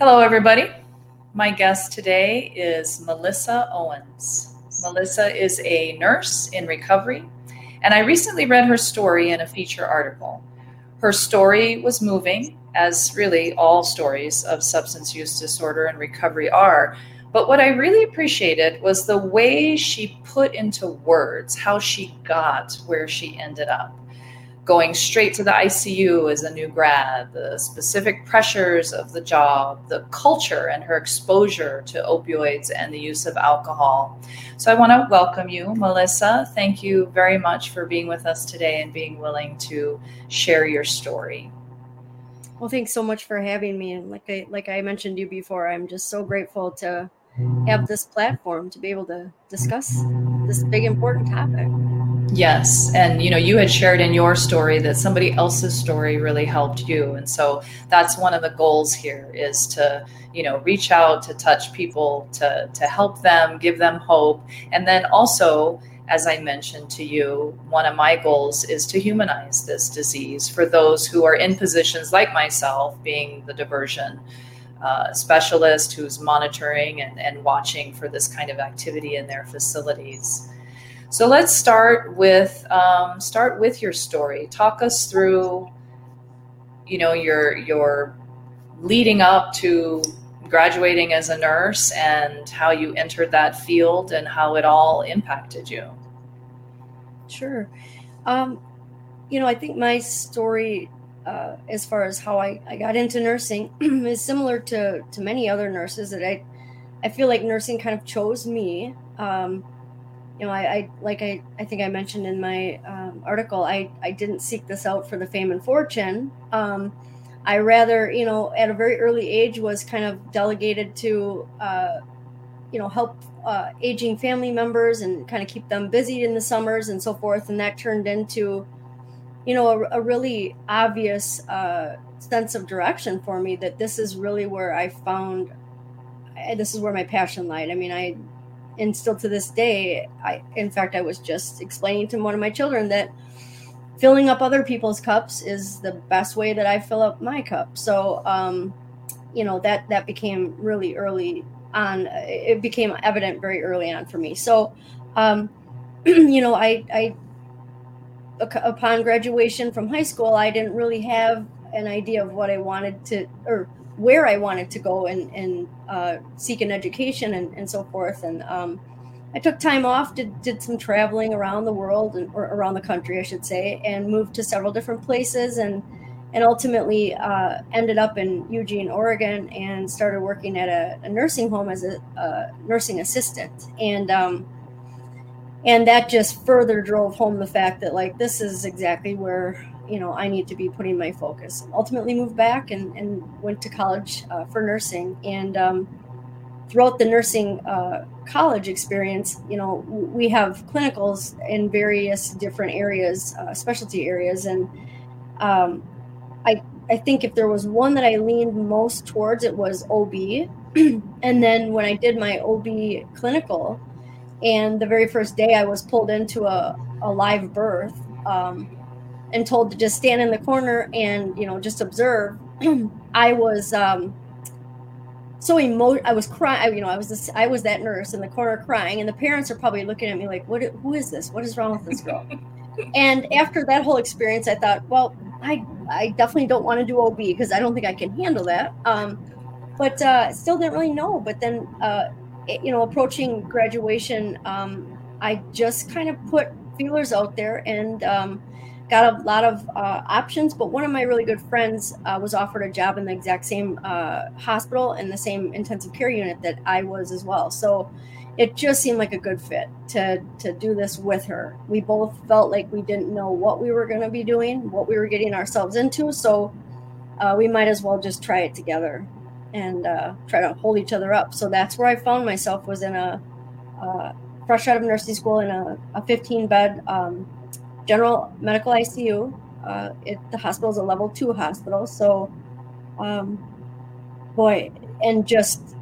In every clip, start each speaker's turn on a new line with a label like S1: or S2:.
S1: Hello, everybody. My guest today is Melissa Owens. Melissa is a nurse in recovery, and I recently read her story in a feature article. Her story was moving, as really all stories of substance use disorder and recovery are. But what I really appreciated was the way she put into words how she got where she ended up going straight to the ICU as a new grad, the specific pressures of the job, the culture and her exposure to opioids and the use of alcohol. So I want to welcome you, Melissa. Thank you very much for being with us today and being willing to share your story.
S2: Well, thanks so much for having me. And like I like I mentioned you before, I'm just so grateful to have this platform to be able to discuss this big important topic.
S1: Yes. And you know, you had shared in your story that somebody else's story really helped you. And so that's one of the goals here is to, you know, reach out to touch people to to help them, give them hope. And then also as I mentioned to you, one of my goals is to humanize this disease for those who are in positions like myself, being the diversion uh, specialist who's monitoring and, and watching for this kind of activity in their facilities. So let's start with um, start with your story. Talk us through, you know, your your leading up to graduating as a nurse and how you entered that field and how it all impacted you.
S2: Sure. Um, you know, I think my story, uh, as far as how I, I got into nursing, is similar to, to many other nurses that I, I feel like nursing kind of chose me. Um, you know, I, I like I, I think I mentioned in my um, article, I, I didn't seek this out for the fame and fortune. Um, I rather, you know, at a very early age was kind of delegated to, uh, you know, help uh, aging family members and kind of keep them busy in the summers and so forth. And that turned into, you know, a, a really obvious uh, sense of direction for me that this is really where I found, this is where my passion lied. I mean, I and still to this day i in fact i was just explaining to one of my children that filling up other people's cups is the best way that i fill up my cup so um you know that that became really early on it became evident very early on for me so um you know i i upon graduation from high school i didn't really have an idea of what i wanted to or where I wanted to go and, and uh, seek an education and, and so forth. And um, I took time off, did, did some traveling around the world and, or around the country, I should say, and moved to several different places and and ultimately uh, ended up in Eugene, Oregon, and started working at a, a nursing home as a, a nursing assistant. And um, and that just further drove home the fact that like this is exactly where you know i need to be putting my focus. Ultimately moved back and, and went to college uh, for nursing. And um, throughout the nursing uh, college experience you know we have clinicals in various different areas uh, specialty areas. And um, i i think if there was one that i leaned most towards it was ob and then when i did my ob clinical and the very first day i was pulled into a, a live birth um, and told to just stand in the corner and you know just observe i was um so emo i was crying you know i was this i was that nurse in the corner crying and the parents are probably looking at me like what who is this? What is wrong with this girl? And after that whole experience i thought well i i definitely don't want to do ob because i don't think i can handle that. Um but uh still didn't really know but then uh you know approaching graduation um i just kind of put feelers out there and um got a lot of uh, options. But one of my really good friends uh, was offered a job in the exact same uh, hospital and the same intensive care unit that I was as well. So it just seemed like a good fit to to do this with her. We both felt like we didn't know what we were going to be doing, what we were getting ourselves into. So uh, we might as well just try it together and uh, try to hold each other up. So that's where I found myself was in a uh, fresh out of nursing school in a, a 15 bed um, general medical ICU. Uh, it, the hospital is a level two hospital. So, um, boy, and just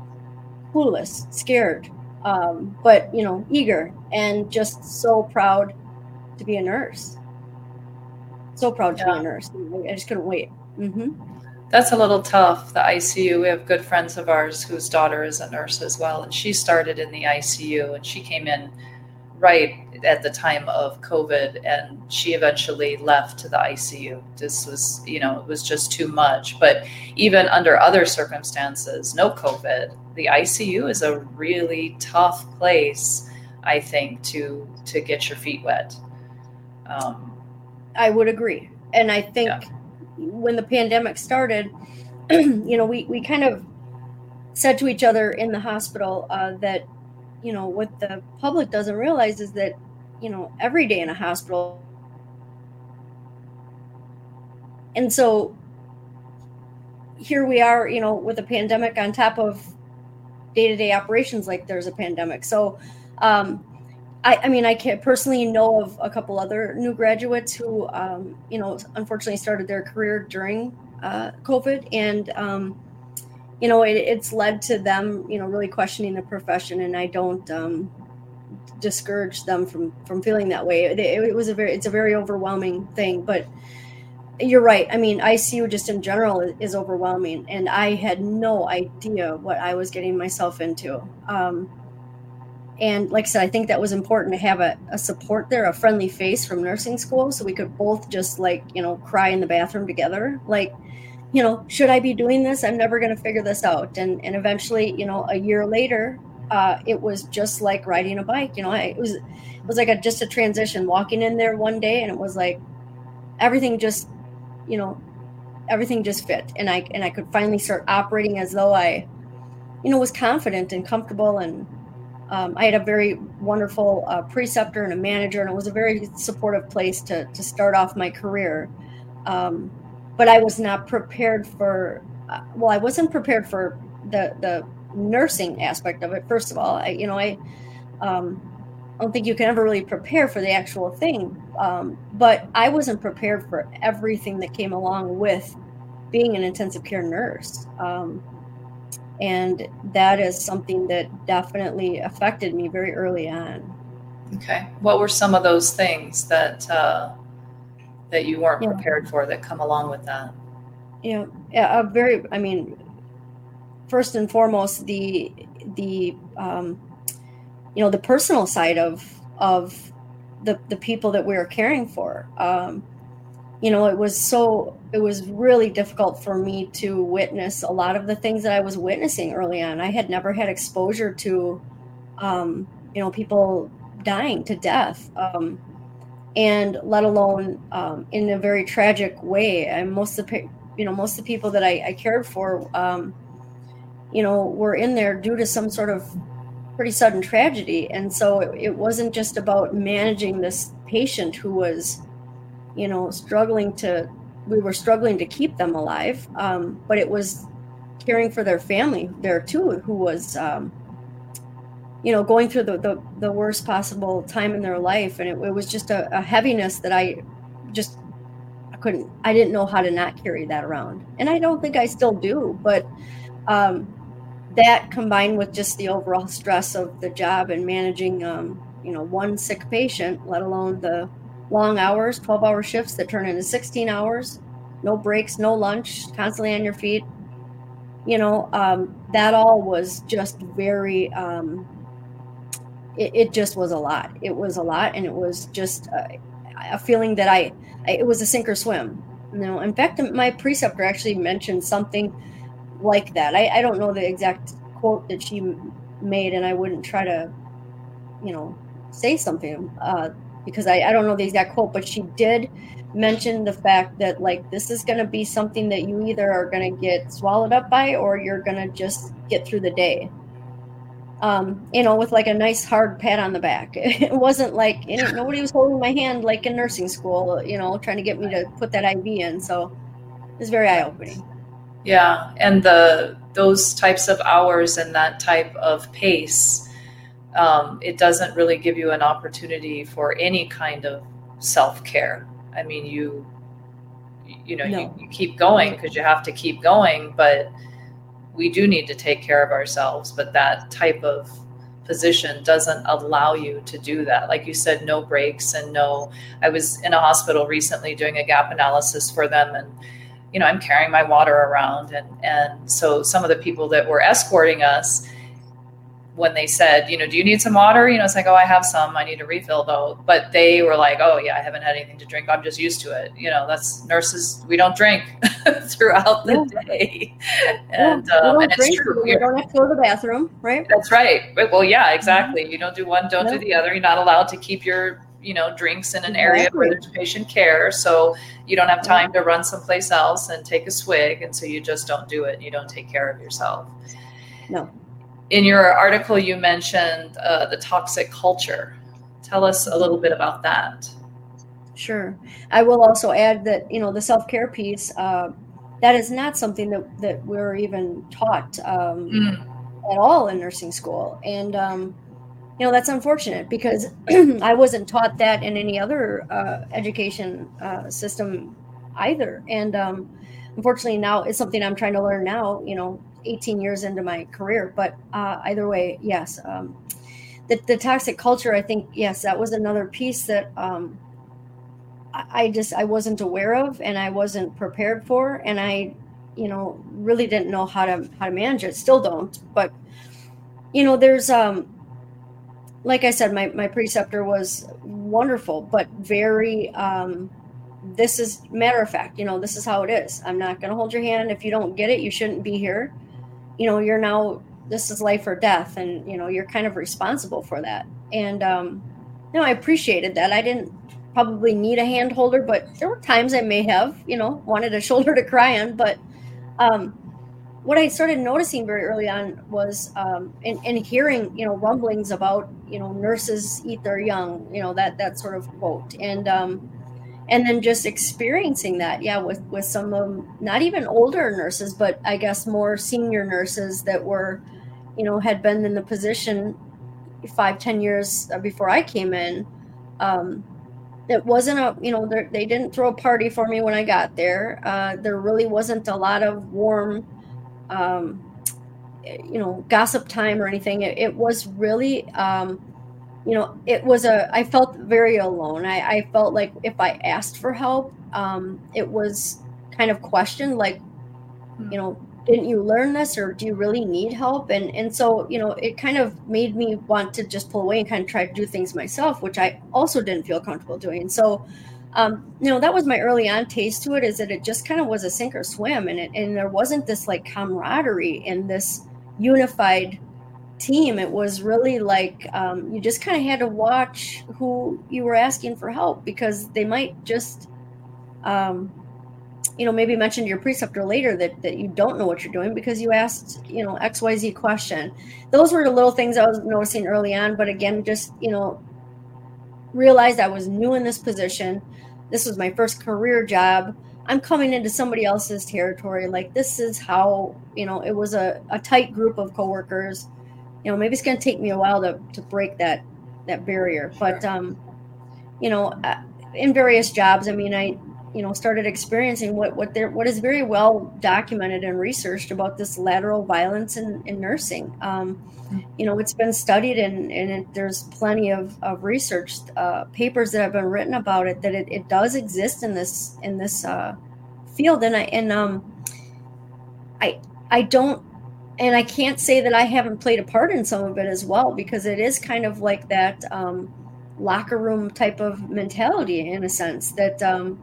S2: clueless, scared, um, but, you know, eager and just so proud to be a nurse. So proud to yeah. be a nurse. I just couldn't wait. Mm-hmm.
S1: That's a little tough. The ICU. We have good friends of ours whose daughter is a nurse as well, and she started in the ICU, and she came in right at the time of COVID, and she eventually left to the ICU. This was, you know, it was just too much. But even under other circumstances, no COVID, the ICU is a really tough place, I think, to to get your feet wet.
S2: Um, I would agree, and I think yeah. When the pandemic started, you know, we we kind of said to each other in the hospital uh, that you know what the public doesn't realize is that you know every day in a hospital and so here we are you know with a pandemic on top of day-to-day operations like there's a pandemic. So um, I, I, mean i can personally know of a couple other new graduates who um, you know unfortunately started their career during uh, covid and um, you know, it, it's led to them, you know, really questioning the profession. And I don't um, discourage them from from feeling that way. It, it, was a very, it's a very overwhelming thing. But you're right. I mean, ICU just in general is, overwhelming, and I had no idea what I was getting myself into. Um, and like I said, I think that was important to have a, a support there, a friendly face from nursing school, so we could both just like you know cry in the bathroom together, like you know, should I be doing this? I'm never going to figure this out. And and eventually, you know, a year later, uh, it was just like riding a bike. You know, I, it was it was like a just a transition. Walking in there one day, and it was like everything just, you know, everything just fit, and I and I could finally start operating as though I, you know, was confident and comfortable and. Um, I had a very wonderful uh, preceptor and a manager, and it was a very supportive place to, to start off my career. Um, but I was not prepared for. Uh, well, I wasn't prepared for the the nursing aspect of it. First of all, I you know I um, don't think you can ever really prepare for the actual thing. Um, but I wasn't prepared for everything that came along with being an intensive care nurse. Um, and that is something that definitely affected me very early on.
S1: Okay. What were some of those things that uh, that you weren't yeah. prepared for that come along with that?
S2: Yeah, yeah, a very. I mean, first and foremost, the the um, you know the personal side of of the the people that we are caring for. Um, you know, it was so it was really difficult for me to witness a lot of the things that I was witnessing early on. I had never had exposure to, um, you know, people dying to death. Um, and let alone um, in a very tragic way. And most of the you know most of the people that I, I cared for, um, you know, were in there due to some sort of pretty sudden tragedy, and so it, it wasn't just about managing this patient who was, you know, struggling to. We were struggling to keep them alive, um, but it was caring for their family there too, who was um, you know going through the, the, the worst possible time in their life and it, it was just a, a, heaviness that i just i couldn't i didn't know how to not carry that around and i don't think i still do but um, that combined with just the overall stress of the job and managing um, you know one sick patient let alone the long hours 12 hour shifts that turn into 16 hours no breaks no lunch constantly on your feet you know um, that all was just very um, it, it, just was a lot. It was a lot, and it was just a, a feeling that I, I, it was a sink or swim. You know, in fact, my preceptor actually mentioned something like that. I, I don't know the exact quote that she made, and I wouldn't try to, you know, say something uh, because I, I don't know the exact quote, but she did mention the fact that like this is going to be something that you either are going to get swallowed up by or you're going to just get through the day um, you know, with like a nice hard pat on the back. It wasn't like nobody was holding my hand like in nursing school, you know, trying to get me to put that IV in. So it was very eye opening.
S1: Yeah, and the those types of hours and that type of pace, um, it doesn't really give you an opportunity for any kind of self care. I mean, you you know, no. you, you keep going because you have to keep going, but we do need to take care of ourselves, but that type of position doesn't allow you to do that. Like you said, no breaks and no. I was in a hospital recently doing a gap analysis for them, and you know, I'm carrying my water around. And, and so some of the people that were escorting us, when they said, you know, do you need some water? You know, it's like, oh, I have some. I need a refill though. But they were like, oh, yeah, I haven't had anything to drink. I'm just used to it. You know, that's nurses. We don't drink throughout the yeah. day. And,
S2: yeah, um, and it's true. You don't have to go to the bathroom, right?
S1: That's right. Well, yeah, exactly. Mm-hmm. You don't do one, don't do the other. You're not allowed to keep your you know drinks in an exactly. area where there's patient care so you don't have time to run someplace else and take a swig and so you just don't do it you don't take care of yourself
S2: no
S1: in your article you mentioned uh, the toxic culture tell us a little bit about that
S2: sure i will also add that you know the self-care piece uh, that is not something that, that we're even taught um, mm. at all in nursing school and um, you know that's unfortunate because I wasn't taught that in any other uh, education uh, system either, and um, unfortunately now it's something I'm trying to learn now. You know, 18 years into my career, but uh, either way, yes, um, the, the toxic culture. I think yes, that was another piece that um, I, I just I wasn't aware of and I wasn't prepared for, and I, you know, really didn't know how to how to manage it. Still don't, but you know, there's um like I said, my, my preceptor was wonderful, but very, um, this is matter of fact, you know, this is how it is. I'm not going to hold your hand. If you don't get it, you shouldn't be here. You know, you're now, this is life or death. And, you know, you're kind of responsible for that. And, um, know, I appreciated that. I didn't probably need a hand holder, but there were times I may have, you know, wanted a shoulder to cry on, but, um, what I started noticing very early on was, um, and, and hearing, you know, rumblings about, you know, nurses eat their young, you know, that that sort of quote, and um, and then just experiencing that, yeah, with with some of not even older nurses, but I guess more senior nurses that were, you know, had been in the position five, ten years before I came in. Um, it wasn't a you know they didn't throw a party for me when i got there uh, there really wasn't a lot of warm um, you know gossip time or anything it, it was really um, you know it was a i felt very alone. I, I felt like if i asked for help um, it was kind of questioned like hmm. you know didn't you learn this or do you really need help? And and so you know it kind of made me want to just pull away and kind of try to do things myself which i also didn't feel comfortable doing. And so um, you know, that was my early on taste to it is that it just kind of was a sink or swim and it, and there wasn't this like camaraderie in this unified team. It was really like um, you just kind of had to watch who you were asking for help because they might just, um, you know, maybe mention to your preceptor later that, that you don't know what you're doing because you asked, you know, XYZ question. Those were the little things I was noticing early on. But again, just, you know, realized I was new in this position this was my first career job i'm coming into somebody else's territory like this is how you know it was a, a tight group of coworkers you know maybe it's going to take me a while to, to break that that barrier. Sure. but um you know uh, in various jobs i mean i you know started experiencing what what there what is very well documented and researched about this lateral violence in, in nursing. Um, you know it's been studied and and it, there's plenty of, of research uh, papers that have been written about it that it, it does exist in this in this uh, field. And i and um i i don't and i can't say that i haven't played a part in some of it as well because it is kind of like that um, locker room type of mentality in a sense that um,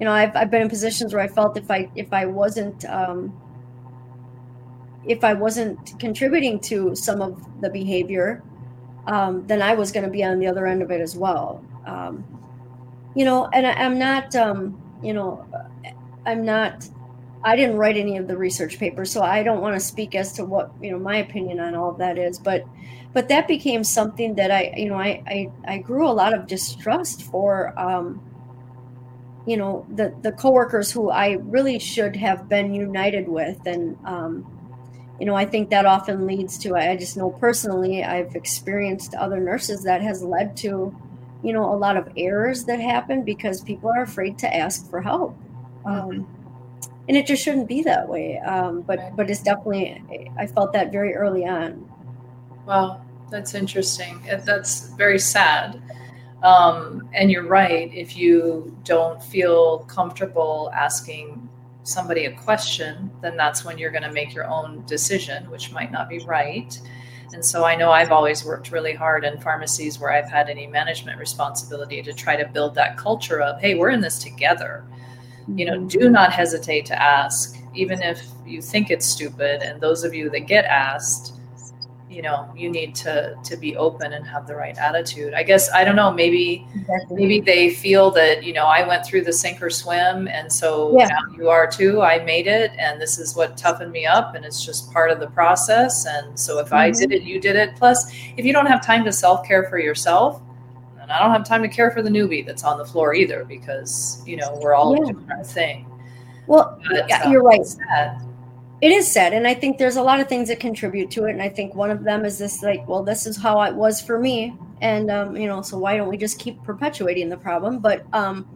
S2: you know, I've, I've been in positions where I felt if I if I wasn't um, if I wasn't contributing to some of the behavior, um, then I was going to be on the other end of it as well. Um, you know, and I, am not, um, you know, I'm not. I didn't write any of the research papers, so I don't want to speak as to what you know my opinion on all of that is. But, but that became something that I, you know, I I, I grew a lot of distrust for. Um, you know the the coworkers who I really should have been united with, and um, you know I think that often leads to I just know personally I've experienced other nurses that has led to you know a lot of errors that happen because people are afraid to ask for help. Mm-hmm. And it just shouldn't be that way. Um, but right. but it's definitely I felt that very early on.
S1: Well, that's interesting. That's very sad. Um, and you're right. If you don't feel comfortable asking somebody a question, then that's when you're going to make your own decision, which might not be right. And so I know I've always worked really hard in pharmacies where I've had any management responsibility to try to build that culture of, hey, we're in this together. You know, do mm-hmm. not hesitate to ask, even if you think it's stupid. And those of you that get asked, you know you need to to be open and have the right attitude i guess i don't know maybe exactly. maybe they feel that you know i went through the sink or swim and so yeah. now you are too i made it and this is what toughened me up and it's just part of the process and so if mm-hmm. i did it you did it plus if you don't have time to self-care for yourself and i don't have time to care for the newbie that's on the floor either because you know we're all yeah. doing our thing.
S2: Well yeah, uh, you're right. sad. It is sad and i think there's a lot of things that contribute to it and i think one of them is this like well this is how it was for me and um, you know so why don't we just keep perpetuating the problem? But um,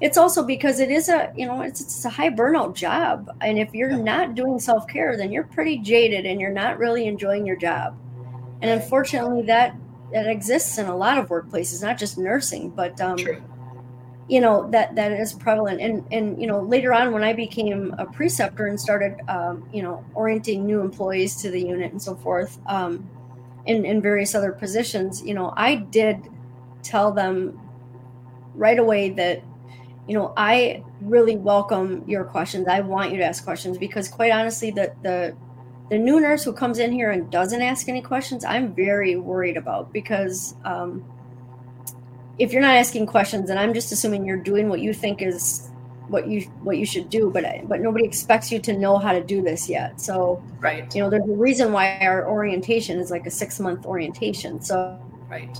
S2: it's also because it is a you know it's, it's a high burnout job and if you're not doing self-care then you're pretty jaded and you're not really enjoying your job. And unfortunately that that exists in a lot of workplaces not just nursing but um, True. you know that that is prevalent. And and you know later on when i became a preceptor and started um, you know orienting new employees to the unit and so forth um, in in various other positions you know i did tell them right away that you know i really welcome your questions. I want you to ask questions because quite honestly the the the new nurse who comes in here and doesn't ask any questions i'm very worried about because um, if you're not asking questions and i'm just assuming you're doing what you think is what you what you should do but but nobody expects you to know how to do this yet. So
S1: right.
S2: you know there's a reason why our orientation is like a six month orientation. So
S1: right.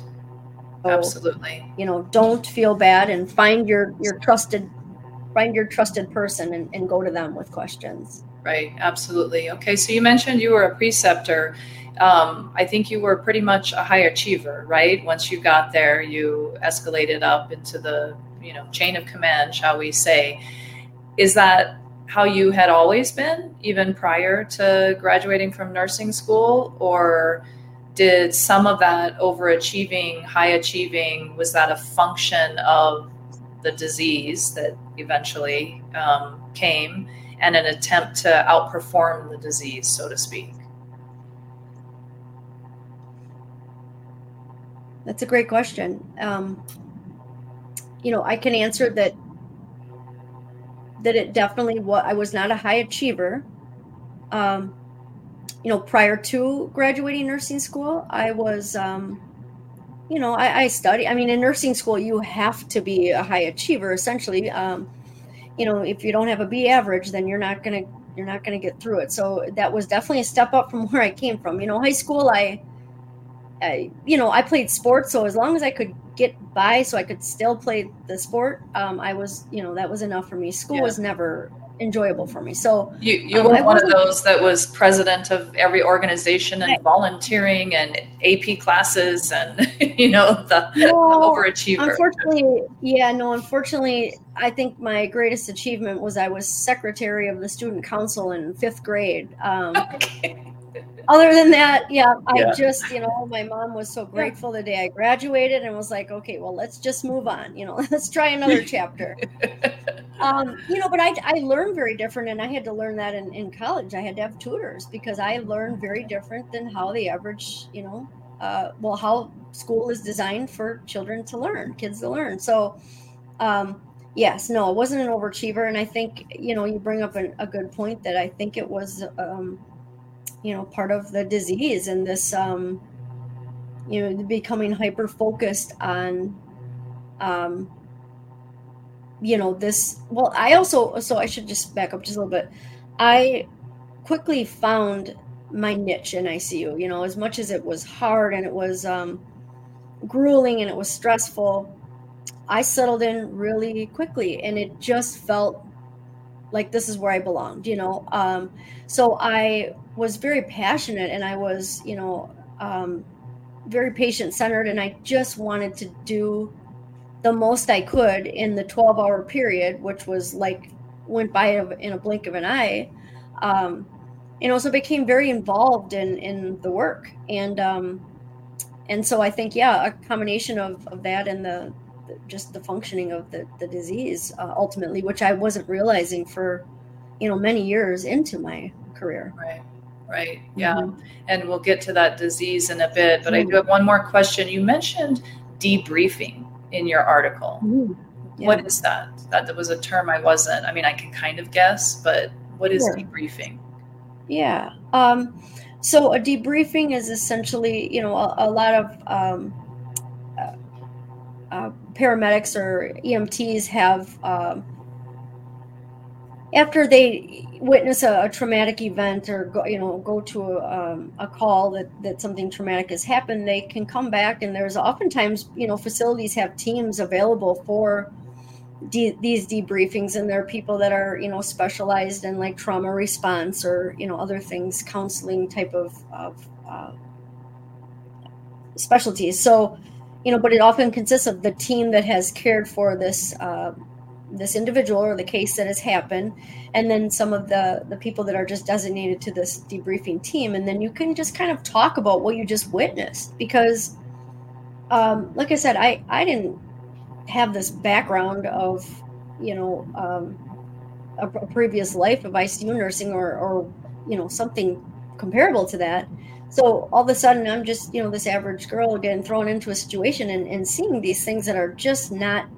S1: So, absolutely.
S2: you know don't feel bad and find your your trusted find your trusted person and, and go to them with questions
S1: right absolutely okay so you mentioned you were a preceptor um, I think you were pretty much a high achiever, right? Once you got there, you escalated up into the you know chain of command, shall we say? Is that how you had always been, even prior to graduating from nursing school, or did some of that overachieving, high achieving, was that a function of the disease that eventually um, came and an attempt to outperform the disease, so to speak?
S2: That's a great question. Um, you know, I can answer that. That it definitely was. I was not a high achiever. Um, you know, prior to graduating nursing school, I was. Um, you know, I, I study. I mean, in nursing school, you have to be a high achiever. Essentially, um, you know, if you don't have a B average, then you're not gonna you're not gonna get through it. So that was definitely a step up from where I came from. You know, high school, I I, you know, I played sports, so as long as I could get by, so I could still play the sport, um, I was, you know, that was enough for me. School yeah. was never enjoyable for me. So
S1: you you um, were one of those that was president of every organization and volunteering and AP classes and you know the, no, overachiever.
S2: Unfortunately, yeah, no. Unfortunately, I think my greatest achievement was I was secretary of the student council in fifth grade. Um, okay other than that, yeah, I yeah. just, you know, my mom was so grateful the day I graduated and was like, okay, well, let's just move on. You know, let's try another chapter. Um, you know, but I, I learned very different, and I had to learn that in, in college. I had to have tutors because I learned very different than how the average, you know, uh, well, how school is designed for children to learn, kids to learn. So, um, yes, no, it wasn't an overachiever. And I think, you know, you bring up an, a good point that I think it was, um, you know part of the disease and this um you know becoming hyper focused on um you know this well i also so i should just back up just a little bit i quickly found my niche in icu you know as much as it was hard and it was um grueling and it was stressful i settled in really quickly and it just felt like this is where I belonged, you know. Um, so I was very passionate and I was, you know, um, very patient centered, and I just wanted to do the most I could in the 12 hour period, which was like went by in a blink of an eye. Um, and also became very involved in in the work and um, and so I think yeah, a combination of, of that and the, the just the functioning of the the disease uh, ultimately, which I wasn't realizing for you know many years into my career.
S1: Right. Right. Yeah. Mm-hmm. And we'll get to that disease in a bit. But mm-hmm. I do have one more question. You mentioned debriefing in your article. Mm-hmm. Yeah. What is that? That was a term I wasn't. I mean, I can kind of guess, but what is sure. debriefing?
S2: Yeah. Um, so a debriefing is essentially, you know, a, a lot of um, uh, uh, paramedics or EMTs have, um, after they witness a, a, traumatic event or go, you know, go to a, um, a call that, that something traumatic has happened, they can come back and there's oftentimes, you know, facilities have teams available for de- these debriefings and there are people that are you know specialized in like trauma response or you know other things counseling type of, of uh, specialties. So you know but it often consists of the team that has cared for this uh, this individual or the case that has happened and then some of the the people that are just designated to this debriefing team and then you can just kind of talk about what you just witnessed because um, like i said i i didn't have this background of, you know, um, a, a, previous life of ICU nursing or, or, you know, something comparable to that. So all of a sudden, I'm just, you know, this average girl getting thrown into a situation and, and seeing these things that are just not.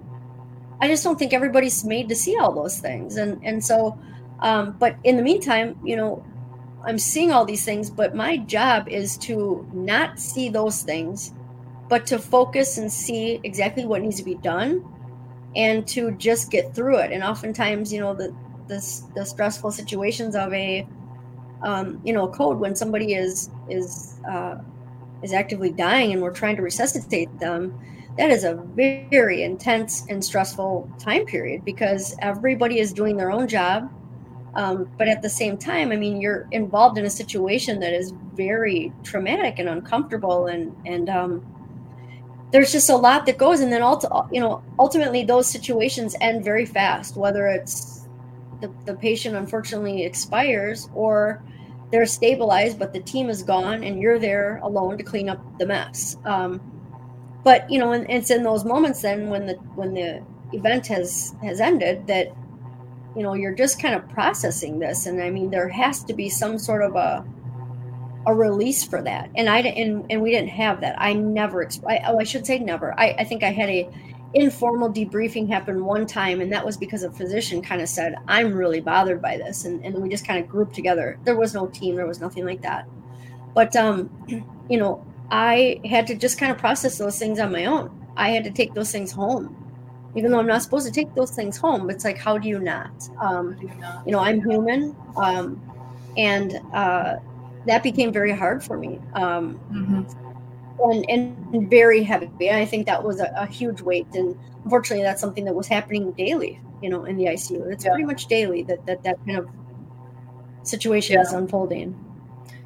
S2: I just don't think everybody's made to see all those things, and and so, um, but in the meantime, you know, I'm seeing all these things, but my job is to not see those things but to focus and see exactly what needs to be done and to just get through it. And oftentimes, you know, the the, the stressful situations of a um, you know code when somebody is is uh, is actively dying and we're trying to resuscitate them that is a very intense and stressful time period because everybody is doing their own job. Um, but at the same time i mean you're involved in a situation that is very traumatic and uncomfortable and and um, there's just a lot that goes and then ulti- you know ultimately those situations end very fast whether it's the, the patient unfortunately expires or they're stabilized but the team is gone and you're there alone to clean up the mess. Um, but you know and it's in those moments then when the when the event has has ended that you know you're just kind of processing this. And i mean there has to be some sort of a a release for that. And i and, and we didn't have that. I never I, oh i should say never. I, I think i had a informal debriefing happen one time and that was because a physician kind of said i'm really bothered by this. And, and we just kind of grouped together. There was no team there was nothing like that. But um you know i had to just kind of process those things on my own. I had to take those things home. Even though i'm not supposed to take those things home it's like how do you not? Um you know i'm human um and uh that became very hard for me um, mm-hmm. and, and very heavy. And i think that was a, a, huge weight and unfortunately that's something that was happening daily you know in the icu it's yeah. pretty much daily that that, that kind of situation yeah. is unfolding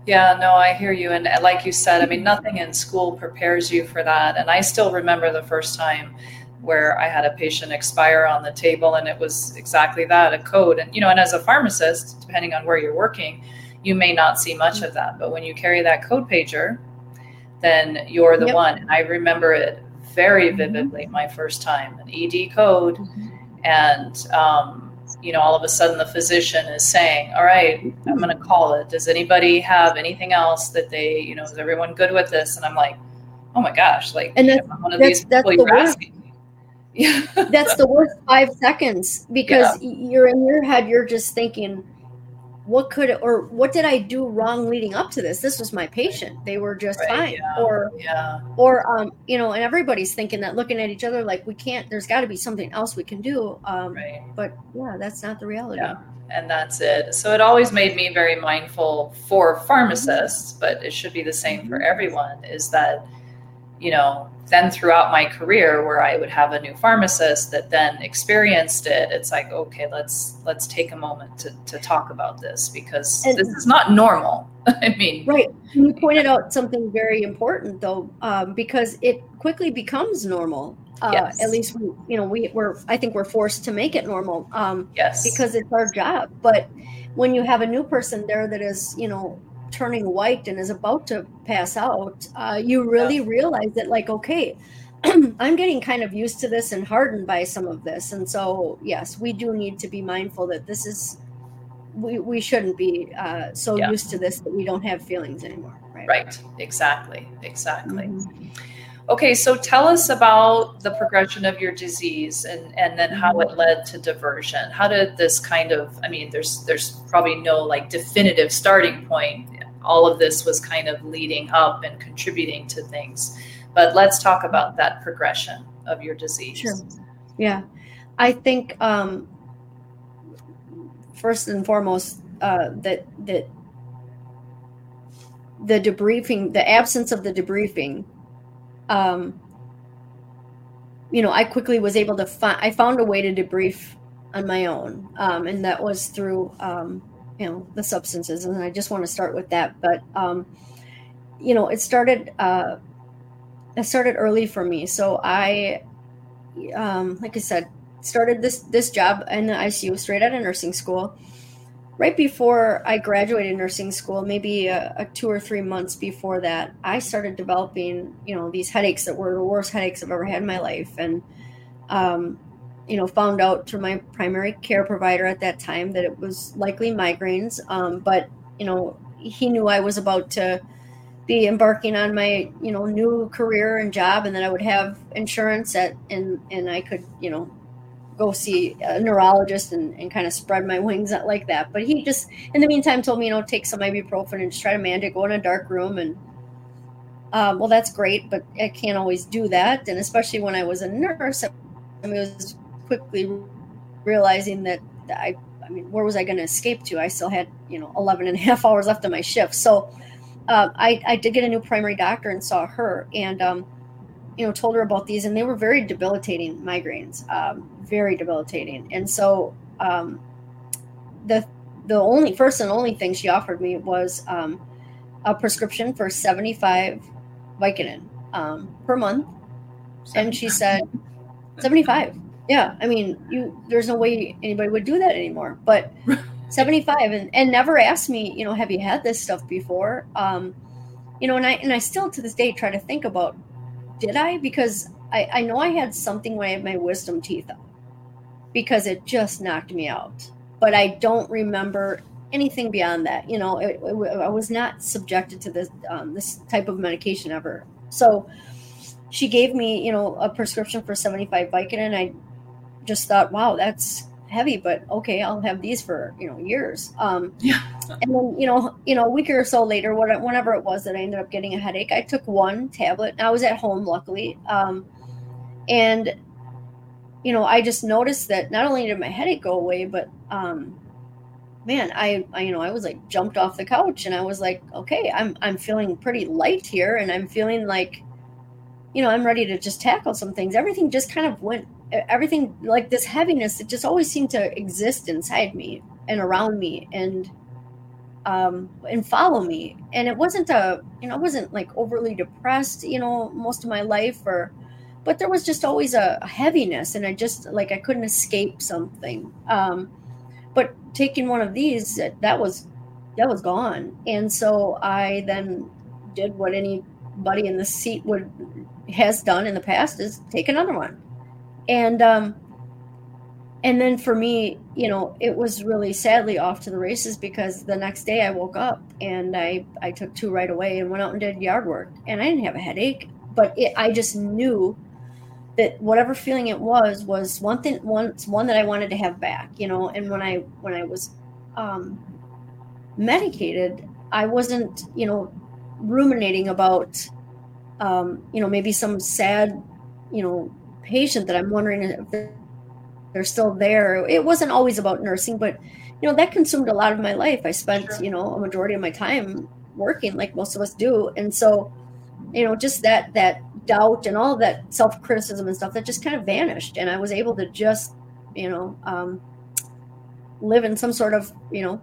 S1: yeah, no, I hear you. And like you said, I mean, nothing in school prepares you for that. And I still remember the first time where I had a patient expire on the table, and it was exactly that a code. And, you know, and as a pharmacist, depending on where you're working, you may not see much of that. But when you carry that code pager, then you're the yep. one. And I remember it very mm-hmm. vividly my first time an ED code. Mm-hmm. And, um, you know, all of a sudden the physician is saying, All right, I'm going to call it. Does anybody have anything else that they, you know, is everyone good with this? And I'm like, Oh my gosh, like,
S2: and that's, one of that's, these people you're asking. Yeah. that's the worst five seconds because yeah. you're in your head, you're just thinking, what could or what did I do wrong leading up to this? This was my patient. They were just right, fine. Yeah, or yeah. or um, you know, and everybody's thinking that looking at each other like we can't there's gotta be something else we can do. Um right. but yeah, that's not the reality. Yeah.
S1: And that's it. So it always made me very mindful for pharmacists, but it should be the same for mm-hmm. everyone, is that, you know, then throughout my career where I would have a new pharmacist that then experienced it, it's like, okay, let's let's take a moment to, to talk about this because and, this is not normal. I mean,
S2: right. You pointed out something very important though, um, because it quickly becomes normal. Uh, yes. At least we, you know, we were. I think we're forced to make it normal. Um,
S1: yes.
S2: Because it's our job. But when you have a new person there that is, you know, turning white and is about to pass out, uh, you really yeah. realize that, like, okay, I'm getting kind of used to this and hardened by some of this. And so, yes, we do need to be mindful that this is, we, we shouldn't be uh, so yeah. used to this that we don't have feelings anymore.
S1: Right. Right. Exactly. Exactly. Mm-hmm. Okay, so tell us about the progression of your disease and, and then how it led to diversion. How did this kind of I mean there's there's probably no like definitive starting point. All of this was kind of leading up and contributing to things. But let's talk about that progression of your disease.
S2: Sure. Yeah. I think um first and foremost uh that that the debriefing the absence of the debriefing um, you know, I quickly was able to find, I found a way to debrief on my own. Um, and that was through, um, you know, the substances. And I just want to start with that. But, um, you know, it started, uh, it started early for me. So I, um, like I said, started this, this job in the ICU straight out of nursing school right before I graduated nursing school, maybe a, a, two or three months before that, I started developing, you know, these headaches that were the worst headaches I've ever had in my life. And, um, you know, found out through my primary care provider at that time that it was likely migraines. Um, but, you know, he knew I was about to be embarking on my, you know, new career and job and that I would have insurance at, and, and I could, you know, go see a neurologist and, and kind of spread my wings out like that. But he just, in the meantime, told me, you know, take some ibuprofen and just try to manage it, go in a dark room. And, um, well, that's great, but I can't always do that. And especially when I was a nurse, I mean, it was quickly realizing that I, I mean, where was I going to escape to? I still had, you know, 11 and a half hours left of my shift. So uh, I, I did get a new primary doctor and saw her. And, um, you know, told her about these, and they were very debilitating migraines, um, very debilitating. And so, um, the the only first and only thing she offered me was um, a prescription for seventy five Vicodin um, per month, 75. and she said seventy five. Yeah, I mean, you there's no way anybody would do that anymore, but. 75 and, and never asked me you know have you had this stuff before um, you know and i and i still to this day try to think about did I? Because I, I know I had something when I had my wisdom teeth out because it just knocked me out. But I don't remember anything beyond that. You know, it, it, I was not subjected to this um, this type of medication ever. So she gave me, you know, a prescription for 75 Vicodin. I just thought, wow, that's heavy, but okay, I'll have these for you know years. Um, yeah. And then you know, you know, a week or so later, whenever it was that I ended up getting a headache, I took one tablet. I was at home, luckily, um, and you know, I just noticed that not only did my headache go away, but um, man, I, I, you know, I was like jumped off the couch, and I was like, okay, I'm I'm feeling pretty light here, and I'm feeling like, you know, I'm ready to just tackle some things. Everything just kind of went everything like this heaviness it just always seemed to exist inside me and around me and um and follow me. And it wasn't a you know i wasn't like overly depressed you know most of my life or but there was just always a, a heaviness and i just like i couldn't escape something. Um but taking one of these that was that was gone. And so i then did what anybody in the seat would has done in the past is take another one and um and then for me you know it was really sadly off to the races because the next day i woke up and i i took two right away and went out and did yard work. And i didn't have a headache but it, i just knew that whatever feeling it was was one thing one one that i wanted to have back you know? And when i when i was um medicated i wasn't you know ruminating about um you know maybe some sad you know patient that I'm wondering if they're still there. It wasn't always about nursing, but you know that consumed a lot of my life. I spent sure. you know a majority of my time working, like most of us do, and so you know just that that doubt and all that self criticism and stuff that just kind of vanished, and I was able to just you know um, live in some sort of you know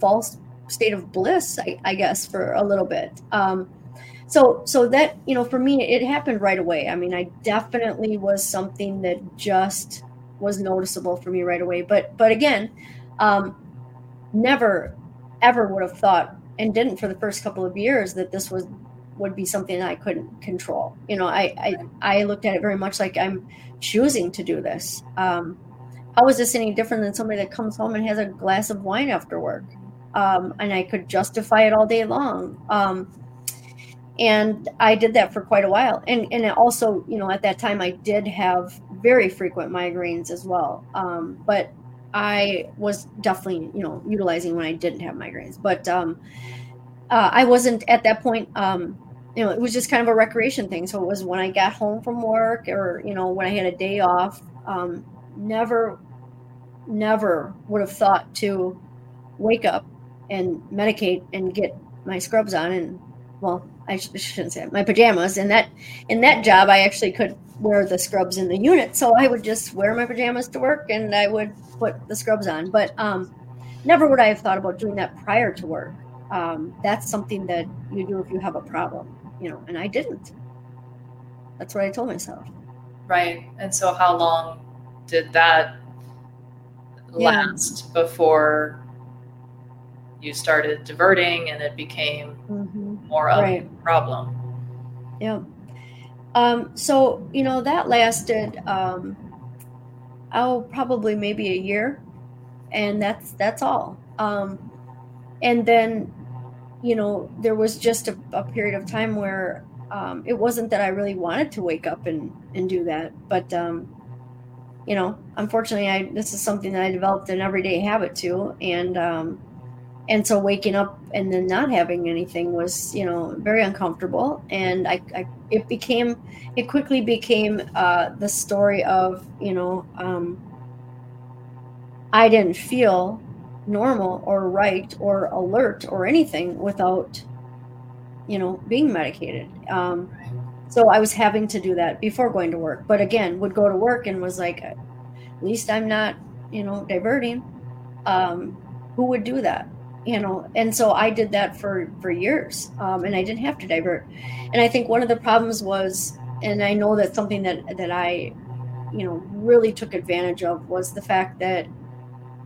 S2: false state of bliss, I, I, guess, for a little bit. Um, so so that you know for me it happened right away i mean i definitely was something that just was noticeable for me right away but but again um never ever would have thought and didn't for the first couple of years that this was would be something I couldn't control. You know, I I, I looked at it very much like I'm choosing to do this. Um, how is this any different than somebody that comes home and has a glass of wine after work? Um, and I could justify it all day long. Um, and I did that for quite a while. And and also, you know, at that time I did have very frequent migraines as well. Um, but I was definitely, you know, utilizing when I didn't have migraines. But um, uh, I wasn't at that point. Um, you know, it was just kind of a recreation thing. So it was when I got home from work, or you know, when I had a day off. Um, never, never would have thought to wake up and medicate and get my scrubs on and well I shouldn't say it, my pajamas. And that in that job, I actually could wear the scrubs in the unit, so I would just wear my pajamas to work, and I would put the scrubs on. But um, never would I have thought about doing that prior to work. Um, that's something that you do if you have a problem, you know. And I didn't. That's what I told myself.
S1: Right. And so, how long did that last yeah. before you started diverting and it became mm-hmm. More of right. a problem.
S2: Yeah. Um, so, you know, that lasted, um, oh, probably maybe a year. And that's, that's all. Um, and then, you know, there was just a, a period of time where, um, it wasn't that I really wanted to wake up and, and do that, but, um, you know, unfortunately, I this is something that I developed an everyday habit to, and um, and so waking up and then not having anything was you know very uncomfortable. And i, I it became it quickly became uh, the story of you know um, i didn't feel normal or right or alert or anything without you know being medicated. Um, so i was having to do that before going to work. But again would go to work and was like at least i'm not you know diverting. Um, who would do that you know and so i did that for for years um, and i didn't have to divert. And i think one of the problems was and i know that something that that i you know really took advantage of was the fact that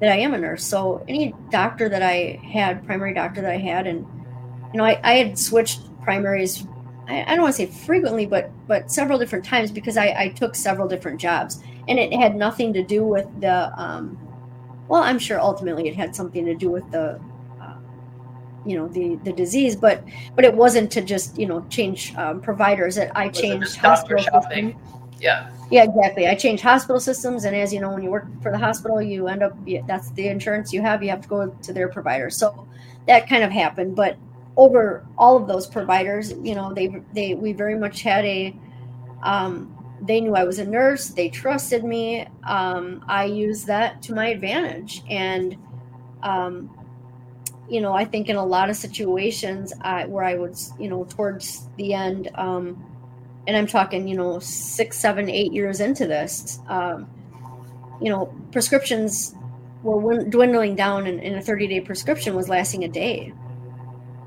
S2: that i am a nurse. So any doctor that i had primary doctor that i had and you know i, I had switched primaries I, I don't want to say frequently but but several different times because I, I took several different jobs. And it had nothing to do with the um, well i'm sure ultimately it had something to do with the you know the the disease but but it wasn't to just you know change um, providers that i changed hospital shopping
S1: yeah
S2: yeah exactly i changed hospital systems and as you know when you work for the hospital you end up that's the insurance you have you have to go to their provider so that kind of happened but over all of those providers you know they they we very much had a um, they knew I was a nurse. They trusted me. Um, I used that to my advantage, and um, you know, I think in a lot of situations I, where I was, you know, towards the end, um, and I'm talking, you know, six, seven, eight years into this, um, you know, prescriptions were dwindling down, and, and a 30 day prescription was lasting a day,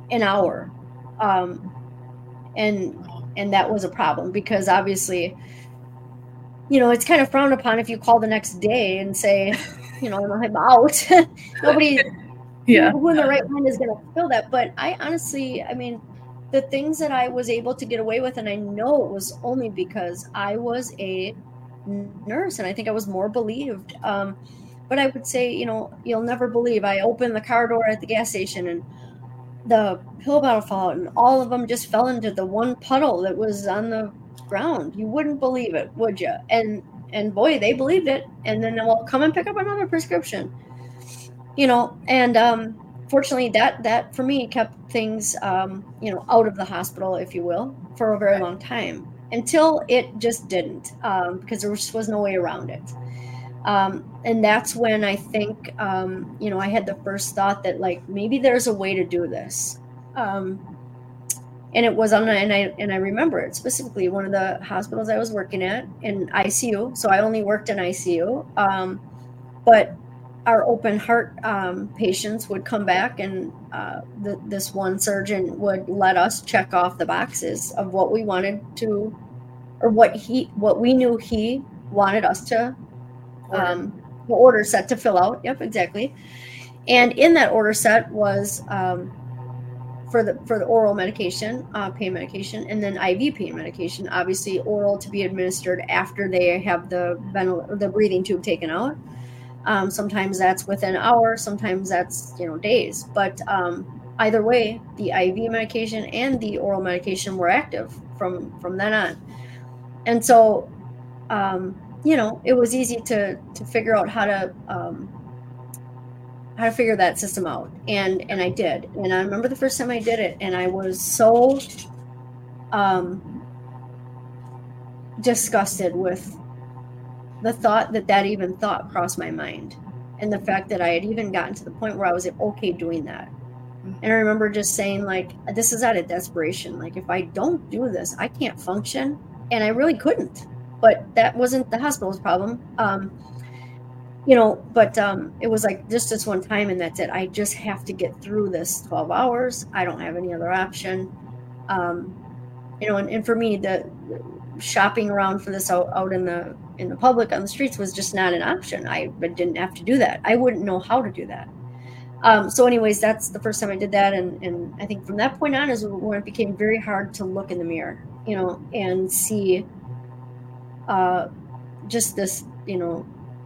S2: an hour, um, and and that was a problem because obviously, you know, it's kind of frowned upon if you call the next day and say, you know, I'm out. Nobody
S1: yeah.
S2: Who in the right mind is going to fill that but i honestly i mean the things that i was able to get away with and i know it was only because i was a nurse and i think i was more believed um, but i would say you know you'll never believe i opened the car door at the gas station and the pill bottle fell out and all of them just fell into the one puddle that was on the ground. You wouldn't believe it would you and and boy they believed it and then they'll come and pick up another prescription you know, and um, fortunately, that that for me kept things, um, you know, out of the hospital, if you will, for a very long time until it just didn't, um, because there just was no way around it. Um, and that's when I think, um, you know, I had the first thought that like maybe there's a way to do this. Um, and it was on, and I and I remember it specifically one of the hospitals I was working at in ICU. So I only worked in ICU, um, but our open heart um, patients would come back and uh, the, this one surgeon would let us check off the boxes of what we wanted to or what he what we knew he wanted us to um, the order set to fill out yep exactly and in that order set was um, for the for the oral medication, uh, pain medication, and then IV pain medication. Obviously, oral to be administered after they have the ventil- the breathing tube taken out. Um, sometimes that's within an hour. Sometimes that's you know days. But um, either way, the IV medication and the oral medication were active from from then on. And so, um, you know, it was easy to to figure out how to um, how to figure that system out, and and I did. And I remember the first time I did it, and I was so um, disgusted with the thought that that even thought crossed my mind, and the fact that I had even gotten to the point where I was okay doing that. And I remember just saying, like, this is out of desperation. Like, if I don't do this, I can't function. And I really couldn't. But that wasn't the hospital's problem. Um, you know, but um, it was like just this one time, and that's it. I just have to get through this 12 hours. I don't have any other option. Um, you know, and, and for me, the shopping around for this out, out in the in the public on the streets was just not an option. I didn't have to do that. I wouldn't know how to do that. Um, so, anyways, that's the first time I did that, and and I think from that point on is when it became very hard to look in the mirror, you know, and see uh, just this, you know,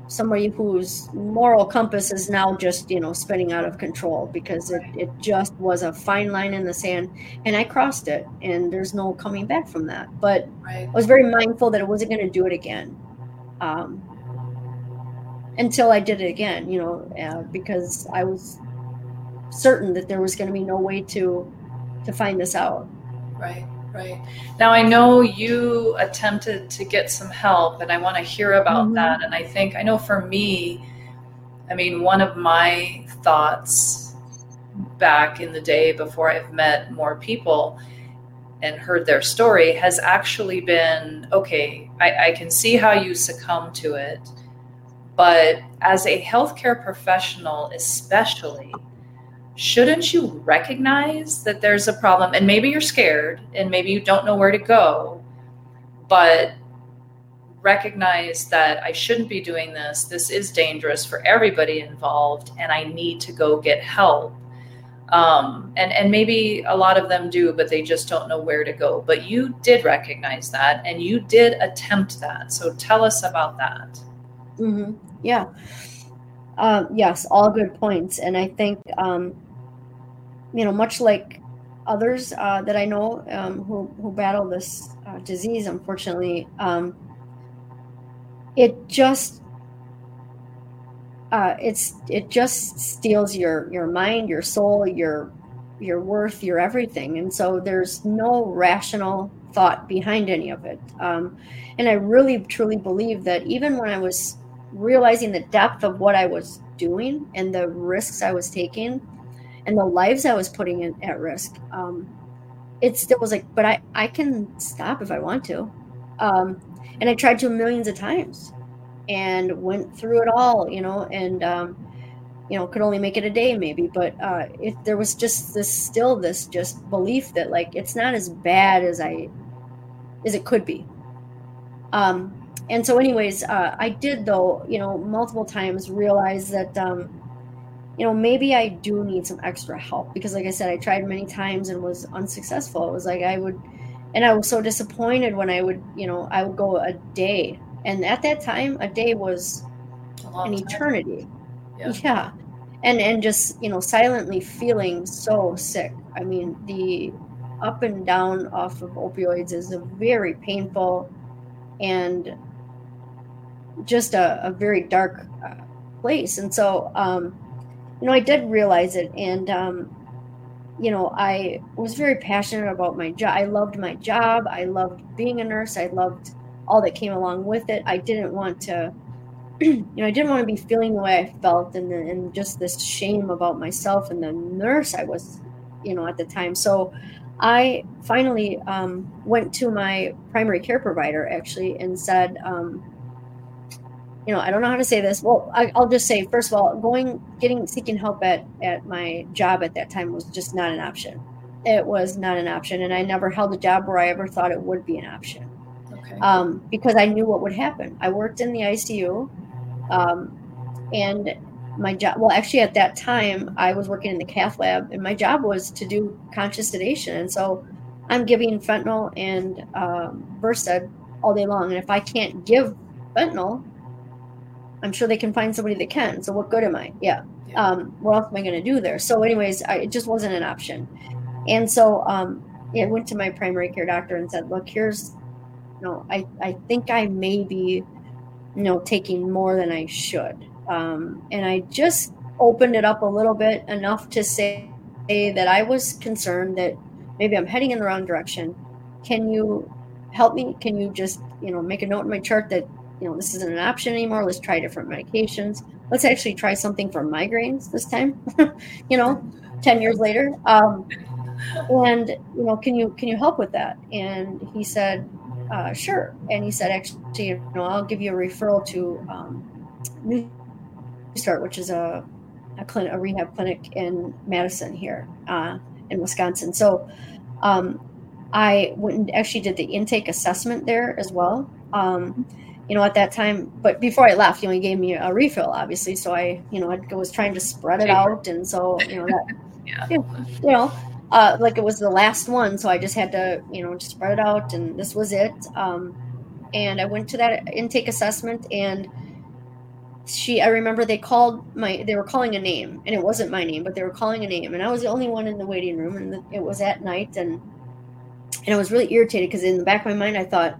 S2: somebody whose moral compass is now just you know spinning out of control because it, it just was a fine line in the sand and i crossed it and there's no coming back from that but right. i was very mindful that i wasn't going to do it again um, until i did it again you know uh, because i was certain that there was going to be no way to to find this out.
S1: Right, right. Now I know you attempted to get some help, and I want to hear about mm-hmm. that. And I think I know for me, I mean, one of my thoughts back in the day before I've met more people and heard their story has actually been okay, I, I can see how you succumb to it. But as a healthcare professional, especially, shouldn't you recognize that there's a problem? And maybe you're scared and maybe you don't know where to go, but recognize that I shouldn't be doing this. This is dangerous for everybody involved, and I need to go get help. Um, and and maybe a lot of them do, but they just don't know where to go. But you did recognize that, and you did attempt that. So tell us about that.
S2: Mm-hmm. Yeah. Um, yes, all good points, and I think um, you know, much like others uh, that I know um, who, who battle this uh, disease, unfortunately, um, it just uh, it's it just steals your your mind, your soul, your your worth, your everything, and so there's no rational thought behind any of it. Um, and I really truly believe that even when I was realizing the depth of what I was doing and the risks I was taking, and the lives I was putting in at risk, um, it still was like, but I, I can stop if I want to. Um, and I tried to millions of times and went through it all, you know, and, um, you know, could only make it a day maybe, but uh, it, there was just this still this just belief that like it's not as bad as I as it could be. Um, and so, anyways, uh, I did though, you know, multiple times realize that um, you know, maybe I do need some extra help because, like I said, I tried many times and was unsuccessful. It was like I would, and I was so disappointed when I would, you know, I would go a day. And at that time, a day was an eternity. Yeah. yeah. And, and just, you know, silently feeling so sick. I mean, the up and down off of opioids is a very painful and just a, a very dark uh, place. And so, um, you know, I did realize it, and um, you know, I was very passionate about my job. I loved my job. I loved being a nurse. I loved all that came along with it. I didn't want to, you know, I didn't want to be feeling the way I felt, and and just this shame about myself and the nurse I was, you know, at the time. So. I finally um, went to my primary care provider actually and said, um, you know, I don't know how to say this. Well, I, will just say, first of all, going, getting, seeking help at, at my job at that time was just not an option. It was not an option. And I never held a job where I ever thought it would be an option. Okay. Um, because I knew what would happen. I worked in the ICU. Um, and my job well actually at that time i was working in the cath lab and my job was to do conscious sedation and so i'm giving fentanyl and um, Versed all day long and if i can't give fentanyl i'm sure they can find somebody that can so what good am i yeah, yeah. Um, what else am i going to do there so anyways I, it just wasn't an option and so um, I went to my primary care doctor and said look here's you know i, I think i may be you know taking more than i should um, and I just opened it up a little bit enough to say that I was concerned that maybe I'm heading in the wrong direction. Can you help me? Can you just, you know, make a note in my chart that, you know, this isn't an option anymore. Let's try different medications. Let's actually try something for migraines this time, you know, 10 years later. Um, and, you know, can you, can you help with that? And he said, uh, sure. And he said, actually, you know, I'll give you a referral to um, New Start, which is a a, clinic, a rehab clinic in Madison here uh, in Wisconsin. So um, I went and actually did the intake assessment there as well. Um, you know, at that time, but before I left, you know, he gave me a refill, obviously. So I, you know, I was trying to spread it out, and so you know that, yeah. you know, uh, like it was the last one, so I just had to, you know, just spread it out, and this was it. Um, and I went to that intake assessment, and she i remember they called my they were calling a name and it wasn't my name but they were calling a name and i was the only one in the waiting room and it was at night and and i was really irritated because in the back of my mind i thought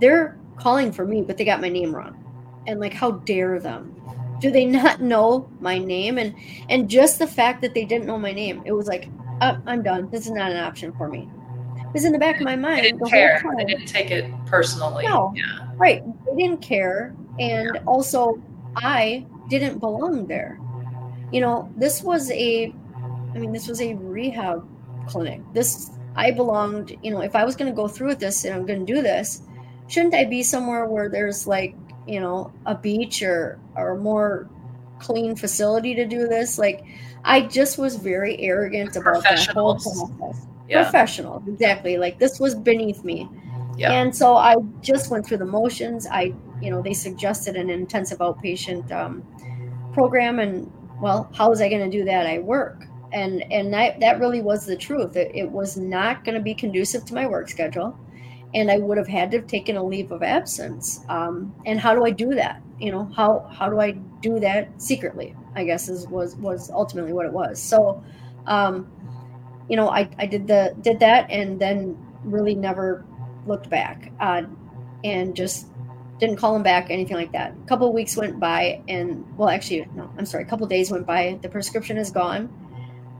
S2: they're calling for me but they got my name wrong. And like how dare them? Do they not know my name? And and just the fact that they didn't know my name it was like oh, i'm done. This is not an option for me. Because in the back of my mind
S1: they didn't care. Time, they didn't take it personally.
S2: No, yeah. right. They didn't care. And yeah. also I didn't belong there. You know, this was a, I mean, this was a rehab clinic. This, I belonged, you know, if I was going to go through with this and I'm going to do this, shouldn't I be somewhere where there's like, you know, a beach or, or more clean facility to do this? Like, I just was very arrogant about that whole process. Yeah. Professional, exactly. Like, this was beneath me. Yeah. And so I just went through the motions. I you know, they suggested an intensive outpatient um, program, and well, how was I going to do that? I work, and and that that really was the truth. It, it was not going to be conducive to my work schedule, and I would have had to have taken a leave of absence. Um, and how do I do that? You know, how how do I do that secretly? I guess is was was ultimately what it was. So, um, you know, I I did the did that, and then really never looked back, uh, and just didn't call him back, anything like that. A couple weeks went by, and well, actually, no, I'm sorry, a couple days went by. The prescription is gone.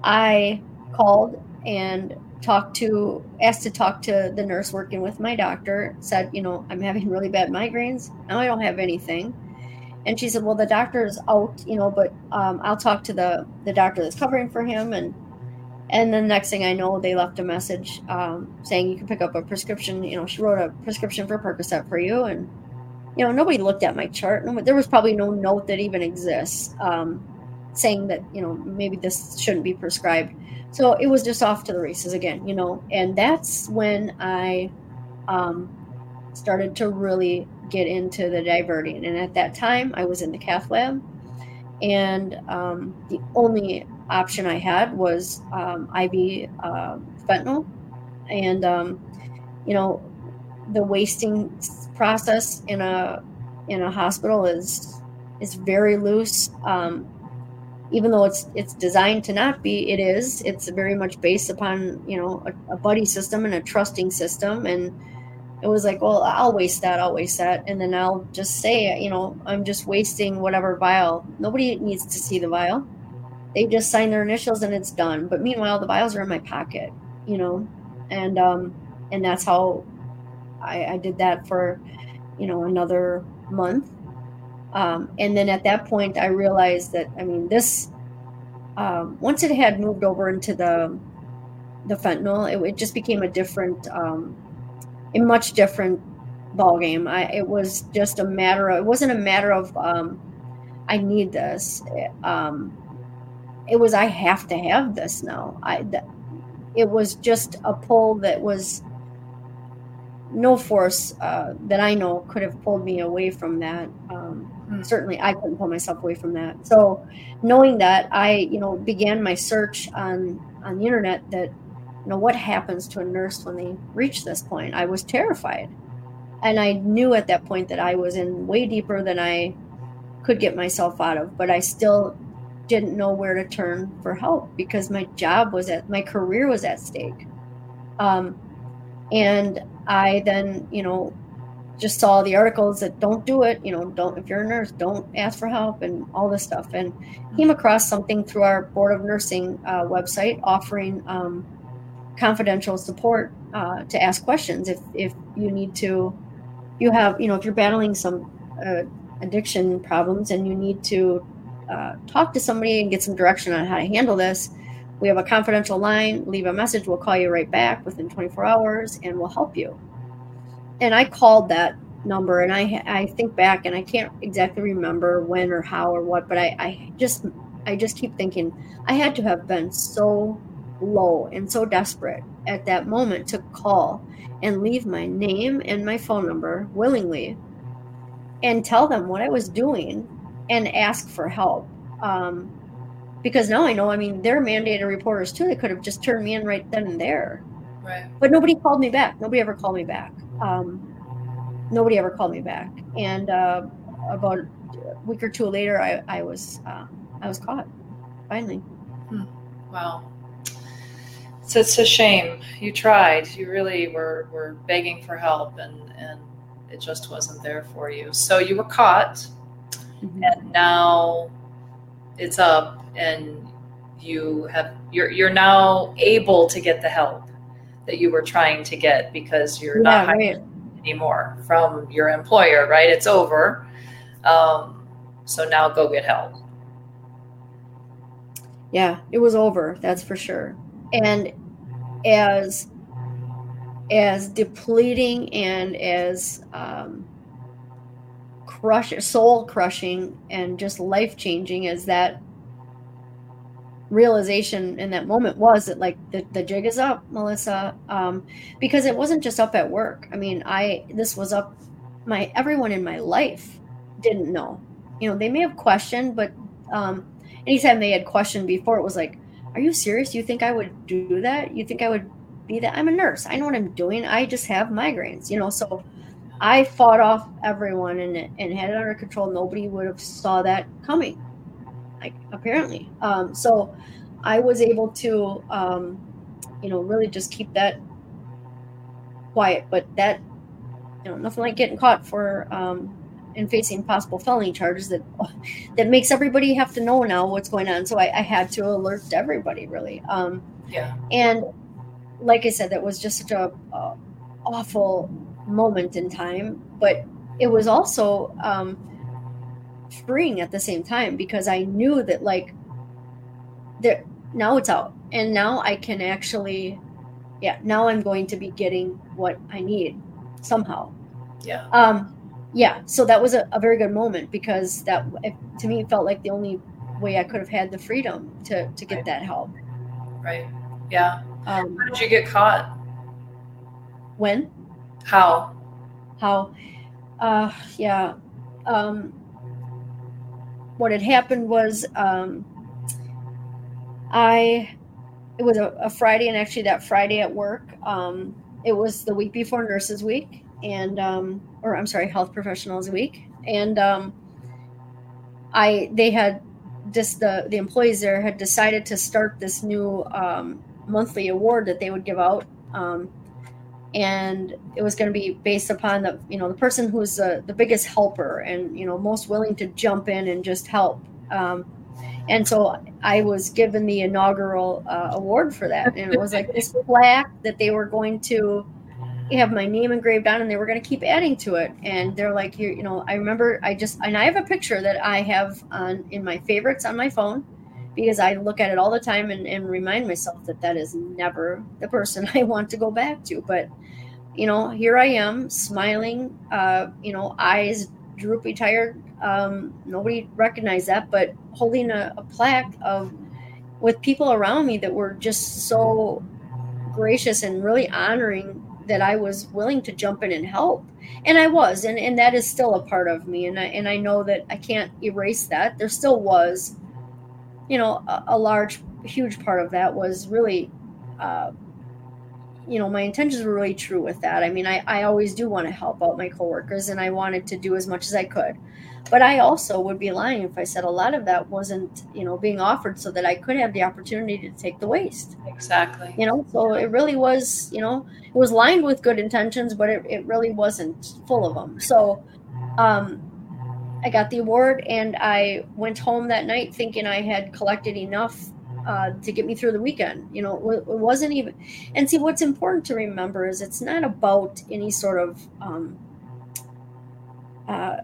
S2: I called and talked to, asked to talk to the nurse working with my doctor. Said, you know, I'm having really bad migraines. Now I don't have anything. And she said, well, the doctor's out, you know, but um, I'll talk to the the doctor that's covering for him. And and then the next thing I know, they left a message um, saying you can pick up a prescription. You know, she wrote a prescription for Percocet for you, and you know, nobody looked at my chart. There was probably no note that even exists um, saying that, you know, maybe this shouldn't be prescribed. So it was just off to the races again, you know, and that's when I um, started to really get into the diverting. And at that time, I was in the cath lab, and um, the only option I had was um, IV uh, fentanyl. And, um, you know, the wasting process in a in a hospital is is very loose. Um, even though it's it's designed to not be, it is. It's very much based upon you know a, a buddy system and a trusting system, and it was like, well, I'll waste that, I'll waste that, and then I'll just say, you know, I'm just wasting whatever vial. Nobody needs to see the vial. They just sign their initials and it's done. But meanwhile, the vials are in my pocket, you know, and um, and that's how I, I did that for, you know, another month. Um, and then at that point, I realized that, I mean, this, um, once it had moved over into the, the fentanyl, it, it just became a different, um, a much different ball game. I, it was just a matter of, it wasn't a matter of, um, I need this. Um, it was, I have to have this now. I, th- it was just a pull that was no force uh, that I know could have pulled me away from that. Um, hmm. certainly I couldn't pull myself away from that. So knowing that, I you know began my search on on the internet that you know what happens to a nurse when they reach this point. I was terrified, and I knew at that point that I was in way deeper than I could get myself out of. But I still didn't know where to turn for help because my job was at my career was at stake. Um, and I then, you know, just saw the articles that don't do it, you know, don't, if you're a nurse, don't ask for help and all this stuff. And came across something through our Board of Nursing uh, website offering um, confidential support uh, to ask questions if, if you need to, you have, you know, if you're battling some uh, addiction problems and you need to uh, talk to somebody and get some direction on how to handle this, we have a confidential line. Leave a message. We'll call you right back within 24 hours and we'll help you. And I called that number and I I think back and I can't exactly remember when or how or what, but I, I just I just keep thinking I had to have been so low and so desperate at that moment to call and leave my name and my phone number willingly and tell them what I was doing and ask for help. Um, because now I know, I mean, they're mandated reporters too. They could have just turned me in right then and there.
S1: Right.
S2: But nobody called me back. Nobody ever called me back. Um, nobody ever called me back. And uh, about a week or two later, I, I was uh, I was caught finally.
S1: Hmm. Wow. So it's a shame. You tried. You really were, were begging for help, and, and it just wasn't there for you. So you were caught, mm-hmm. and now it's up and you have you're you're now able to get the help that you were trying to get because you're yeah, not hired right. anymore from your employer right? It's over. Um, so now go get help.
S2: Yeah it was over that's for sure. And as as depleting and as um, crush soul crushing and just life changing as that realization in that moment was that like the, the jig is up melissa. Um, because it wasn't just up at work. I mean i this was up my everyone in my life didn't know. You know they may have questioned but um, anytime they had questioned before it was like are you serious? You think i would do that? You think i would be that? I'm a nurse. I know what i'm doing. I just have migraines you know? So i fought off everyone and, and had it under control. Nobody would have saw that coming like apparently. Um, so I was able to, um, you know, really just keep that quiet. But that, you know, nothing like getting caught for um, and facing possible felony charges that that makes everybody have to know now what's going on. So I, I had to alert everybody really. Um,
S1: yeah.
S2: And like I said, that was just such a, a awful moment in time, but it was also um, freeing at the same time because I knew that like there now it's out. And now I can actually yeah now I'm going to be getting what I need somehow.
S1: Yeah.
S2: Um yeah so that was a, a very good moment because that to me felt like the only way I could have had the freedom to to get
S1: right.
S2: that help.
S1: Right. Yeah.
S2: Um,
S1: how did you get caught?
S2: When?
S1: How?
S2: How? Uh yeah. Um what had happened was um, I it was a, a, Friday, and actually that Friday at work, um, it was the week before Nurses Week, and um, or I'm sorry, Health Professionals Week, and um, I they had just the the employees there had decided to start this new um, monthly award that they would give out um, and it was going to be based upon the you know the person who's the, the biggest helper and you know most willing to jump in and just help. Um, and so i was given the inaugural uh, award for that. And it was like this plaque that they were going to have my name engraved on and they were going to keep adding to it. And they're like you you know i remember i just and i have a picture that i have on in my favorites on my phone because I look at it all the time and, and remind myself that that is never the person I want to go back to. But, you know, here I am smiling, uh, you know, eyes droopy, tired. Um, nobody recognized that, but holding a, a plaque of with people around me that were just so gracious and really honoring that I was willing to jump in and help. And I was, and, and that is still a part of me. And I, and I know that I can't erase that. There still was, you know, a, a large, huge part of that was really, uh, you know, my intentions were really true with that. I mean, I, I always do want to help out my coworkers and I wanted to do as much as I could. But I also would be lying if I said a lot of that wasn't, you know, being offered so that I could have the opportunity to take the waste.
S1: Exactly.
S2: You know, so it really was, you know, it was lined with good intentions, but it, it really wasn't full of them. So um, I got the award and I went home that night thinking I had collected enough uh, to get me through the weekend. You know, it, wasn't even. And see, what's important to remember is it's not about any sort of um, uh,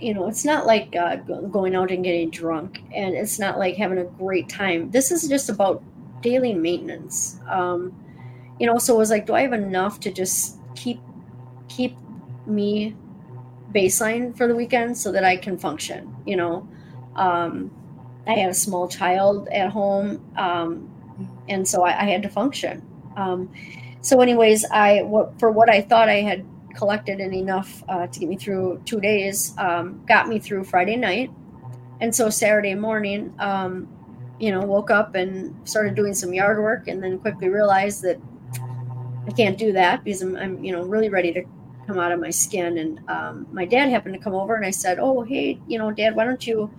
S2: you know, it's not like uh, going out and getting drunk, and it's not like having a great time. This is just about daily maintenance. Um, you know, so it was like, do I have enough to just keep keep me baseline for the weekend so that I can function? You know, um, I had a small child at home, um, and so I, I, had to function. Um, so, anyways, I what for what I thought I had collected and enough uh, to get me through two days um, got me through Friday night. And so Saturday morning, um, you know, woke up and started doing some yard work and then quickly realized that I can't do that because I'm, I'm you know, really ready to come out of my skin. And um, my dad happened to come over and I said, Oh, hey, you know, dad, why don't you,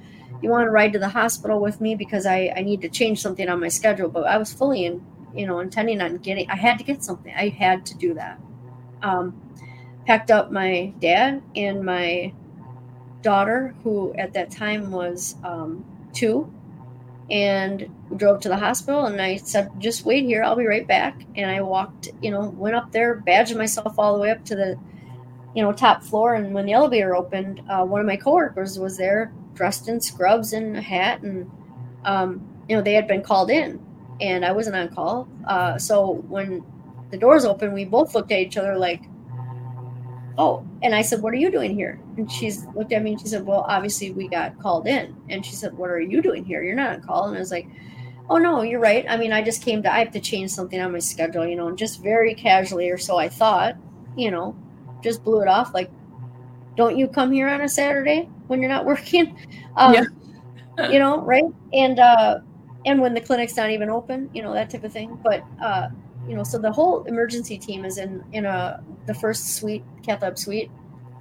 S2: you want to ride to the hospital with me because I, I need to change something on my schedule. But I was fully in, you know, intending on getting, I had to get something. I had to do that. Um, packed up my dad and my daughter, who at that time was um, two, and drove to the hospital. And I said, "Just wait here. I'll be right back." And I walked, you know, went up there, badged myself all the way up to the, you know, top floor. And when the elevator opened, uh, one of my coworkers was there, dressed in scrubs and a hat, and um, you know, they had been called in, and I wasn't on call. Uh, so when the doors opened, we both looked at each other like oh and i said what are you doing here and she's looked at me and she said well obviously we got called in and she said what are you doing here you're not on call and i was like oh no you're right i mean i just came to i have to change something on my schedule you know and just very casually or so i thought you know just blew it off like don't you come here on a saturday when you're not working? Um, yeah. you know right? And uh and when the clinic's not even open you know that type of thing. But uh you know, so the whole emergency team is in in a the first suite, cath lab suite,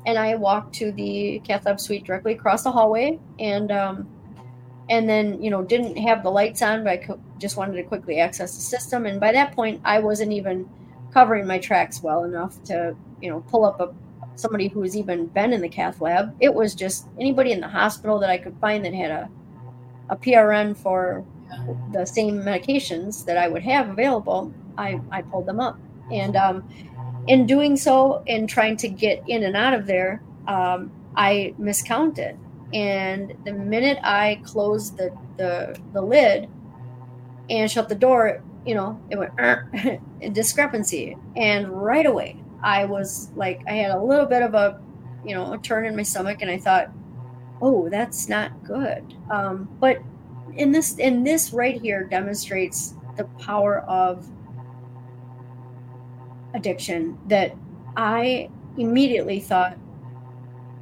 S2: and I walked to the cath lab suite directly across the hallway, and um, and then you know didn't have the lights on, but I co- just wanted to quickly access the system, and by that point I wasn't even covering my tracks well enough to you know pull up a somebody who has even been in the cath lab. It was just anybody in the hospital that I could find that had a a PRN for the same medications that I would have available I, I pulled them up. And um, in doing so, in trying to get in and out of there, um, I miscounted. And the minute I closed the, the, the lid and shut the door, you know, it went a discrepancy. And right away, I was like, I had a little bit of a, you know, a turn in my stomach, and I thought, oh, that's not good. Um, but in this, in this right here demonstrates the power of addiction that I immediately thought,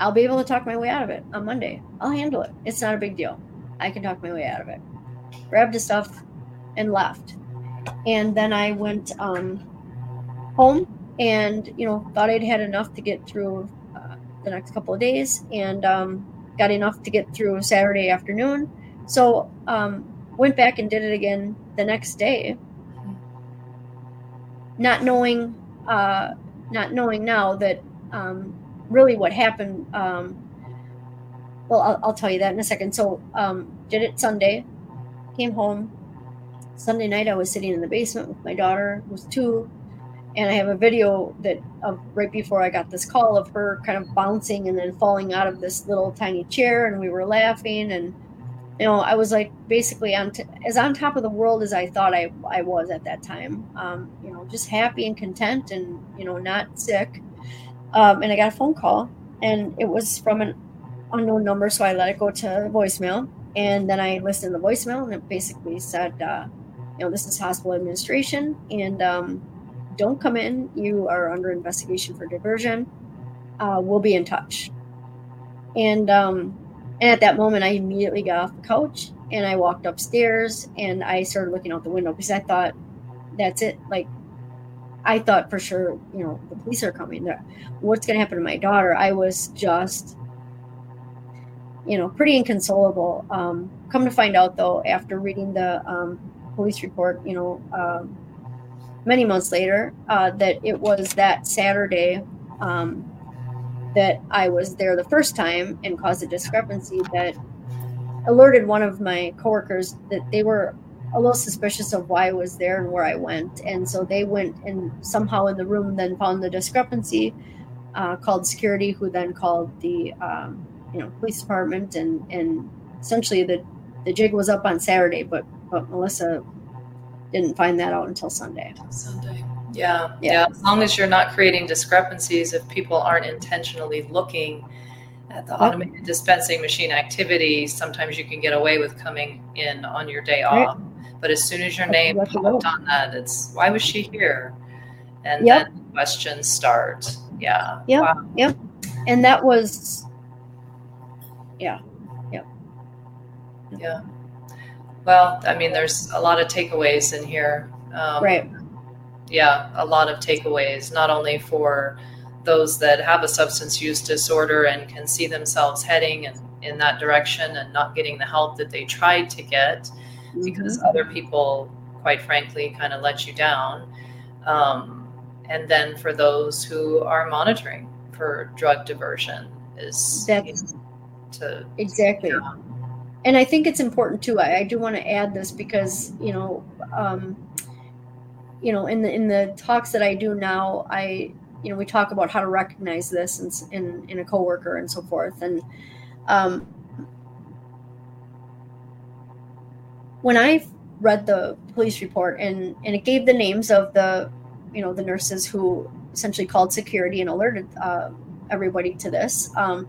S2: I'll be able to talk my way out of it on Monday. I'll handle it. It's not a big deal. I can talk my way out of it. Grabbed the stuff and left. And then I went um, home and, you know, thought I'd had enough to get through uh, the next couple of days and um, got enough to get through Saturday afternoon. So um, went back and did it again the next day. Not knowing uh, not knowing now that um, really what happened um, well I'll, I'll, tell you that in a second. So um, did it sunday came home. Sunday night i was sitting in the basement with my daughter was two and i have a video that right before i got this call of her kind of bouncing and then falling out of this little tiny chair and we were laughing and you know, I was like basically on t- as on top of the world as I thought I, I was at that time. Um, you know, just happy and content and, you know, not sick. Um, and I got a phone call and it was from an unknown number. So I let it go to voicemail. And then I listened to the voicemail and it basically said, uh, you know, this is hospital administration and um, don't come in. You are under investigation for diversion. Uh, we'll be in touch. And um, and at that moment, I immediately got off the couch and I walked upstairs and I started looking out the window because I thought, that's it. Like, I thought for sure, you know, the police are coming. What's going to happen to my daughter? I was just, you know, pretty inconsolable. Um, come to find out, though, after reading the um, police report, you know, um, many months later, uh, that it was that Saturday um, that I was there the first time and caused a discrepancy that alerted one of my coworkers that they were a little suspicious of why I was there and where I went. And so they went and somehow in the room then found the discrepancy, uh, called security, who then called the um, you know police department, and and essentially the the jig was up on Saturday, but but Melissa didn't find that out until Sunday.
S1: Sunday. Yeah, yeah, yeah. As long as you're not creating discrepancies, if people aren't intentionally looking at the automated dispensing machine activity, sometimes you can get away with coming in on your day off. Right. But as soon as your name popped on that, it's why was she here? And yep. then questions start. Yeah.
S2: Yeah. Wow. Yep. And that was, yeah. Yep.
S1: Yeah. Well, I mean, there's a lot of takeaways in here.
S2: Um, right.
S1: Yeah, a lot of takeaways, not only for those that have a substance use disorder and can see themselves heading in, in that direction and not getting the help that they tried to get mm-hmm. because other people, quite frankly, kind of let you down. Um, and then for those who are monitoring for drug diversion is
S2: That's, you know, to exactly. And I think it's important too. I, I do want to add this because you know, um, you know, in the in the talks that I do now, I you know we talk about how to recognize this in in, in a coworker and so forth and um, when i read the police report and and it gave the names of the you know the nurses who essentially called security and alerted uh, everybody to this um,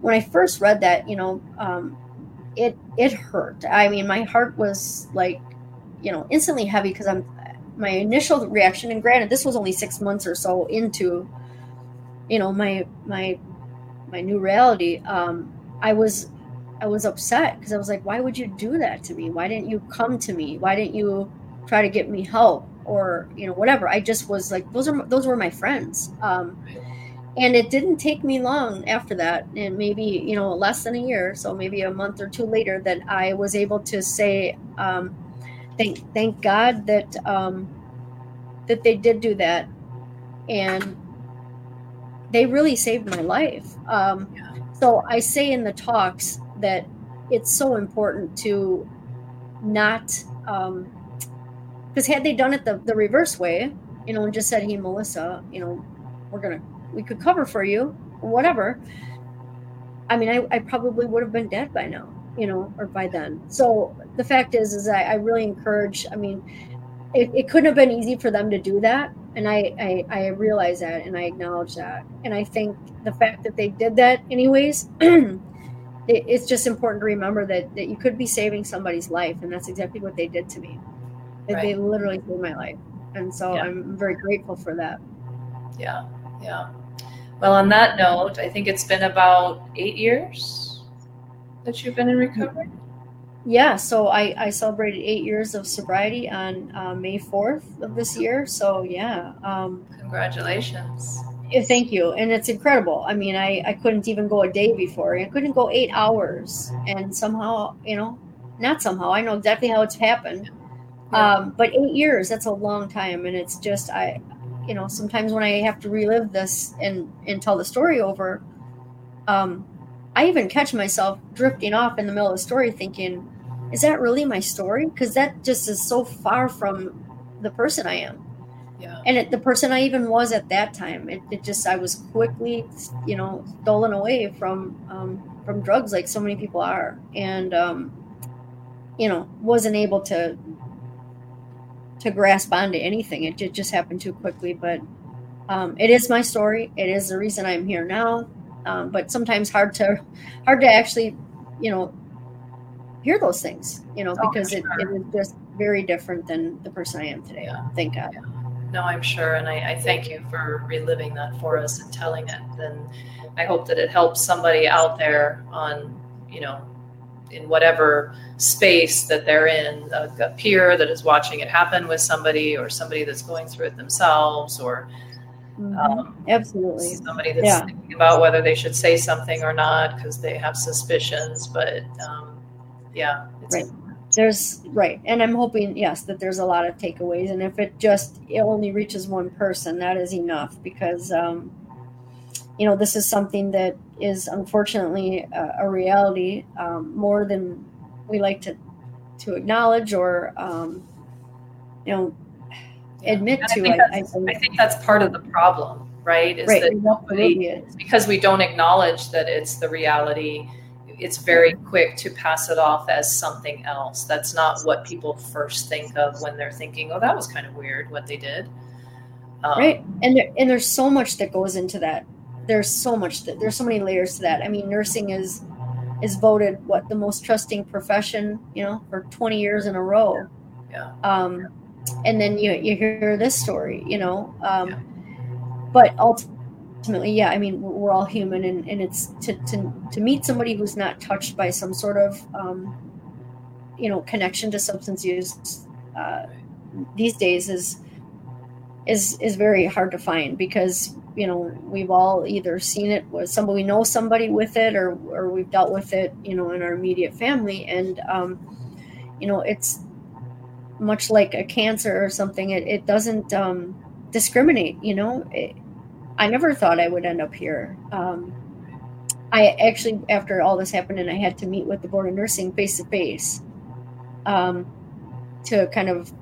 S2: when i first read that you know um, it it hurt. I mean my heart was like you know instantly heavy because i'm my initial reaction and granted this was only six months or so into you know my my my new reality um i was i was upset because i was like why would you do that to me? Why didn't you come to me? Why didn't you try to get me help? Or you know whatever. I just was like those are those were my friends. Um and it didn't take me long after that and maybe you know less than a year so maybe a month or two later that i was able to say um thank thank God that um, that they did do that, and they really saved my life. Um, so I say in the talks that it's so important to not because um, had they done it the, the reverse way, you know, and just said, "Hey, Melissa, you know, we're gonna we could cover for you, whatever." I mean, I, I probably would have been dead by now you know, or by then. So the fact is, is I, I really encourage. I mean, it, it, couldn't have been easy for them to do that, and I, I I realize that, and I acknowledge that, and I think the fact that they did that anyways. it, it's just important to remember that that you could be saving somebody's life, and that's exactly what they did to me. Right. They literally saved my life, and so yeah. I'm very grateful for that.
S1: Yeah, yeah. Well, on that note, I think it's been about eight years that you've been in recovery?
S2: Yeah, so I, I celebrated eight years of sobriety on uh, May 4th of this year. So, yeah. Um,
S1: Congratulations.
S2: Thank you. And it's incredible. I mean, I, I couldn't even go a day before. I couldn't go eight hours. And somehow, you know, not somehow, I know exactly how it's happened. Yeah. Um, but eight years, that's a long time. And it's just, I, you know, sometimes when I have to relive this and, and tell the story over, um, I even catch myself drifting off in the middle of the story thinking, is that really my story? Because that just is so far from the person I am. Yeah. And it, the person I even was at that time, it, it, just I was quickly, you know, stolen away from um, from drugs, like so many people are, and um, you know, wasn't able to to grasp onto anything. It, it just happened too quickly. But um, it is my story. It is the reason I'm here now um, but sometimes hard to hard to actually you know hear those things you know oh, because sure. it, it is just very different than the person i am today yeah. thank god
S1: yeah. no, I'm sure. And I, I, thank you for reliving that for us and telling it. And I hope that it helps somebody out there on, you know, in whatever space that they're in, a, a peer that is watching it happen with somebody or somebody that's going through it themselves or
S2: mm-hmm. um, absolutely
S1: somebody that's yeah. thinking about whether they should say something or not because they have suspicions. But um, yeah,
S2: right there's right and i'm hoping yes that there's a lot of takeaways and if it just it only reaches one person that is enough because um, you know this is something that is unfortunately a, a reality um, more than we like to to acknowledge or um, you know admit to
S1: I think, I, I, I think, that's part of the problem right
S2: is right, that
S1: because we don't acknowledge that it's the reality it's very quick to pass it off as something else. That's not what people first think of when they're thinking, "Oh, that was kind of weird what they did."
S2: Um, right, and there, and there's so much that goes into that. There's so much that there's so many layers to that. I mean, nursing is is voted what the most trusting profession, you know, for 20 years in a row.
S1: Yeah.
S2: Um, and then you you hear this story, you know, um, yeah. but ultimately ultimately, yeah, I mean, we're all human, and, and it's to, to, to meet somebody who's not touched by some sort of, um, you know, connection to substance use uh, these days is is is very hard to find because you know we've all either seen it with somebody we know somebody with it or or we've dealt with it you know in our immediate family and um, you know it's much like a cancer or something it, it doesn't um, discriminate you know it, I never thought I would end up here. Um, I actually, after all this happened, and I had to meet with the board of nursing face to face to kind of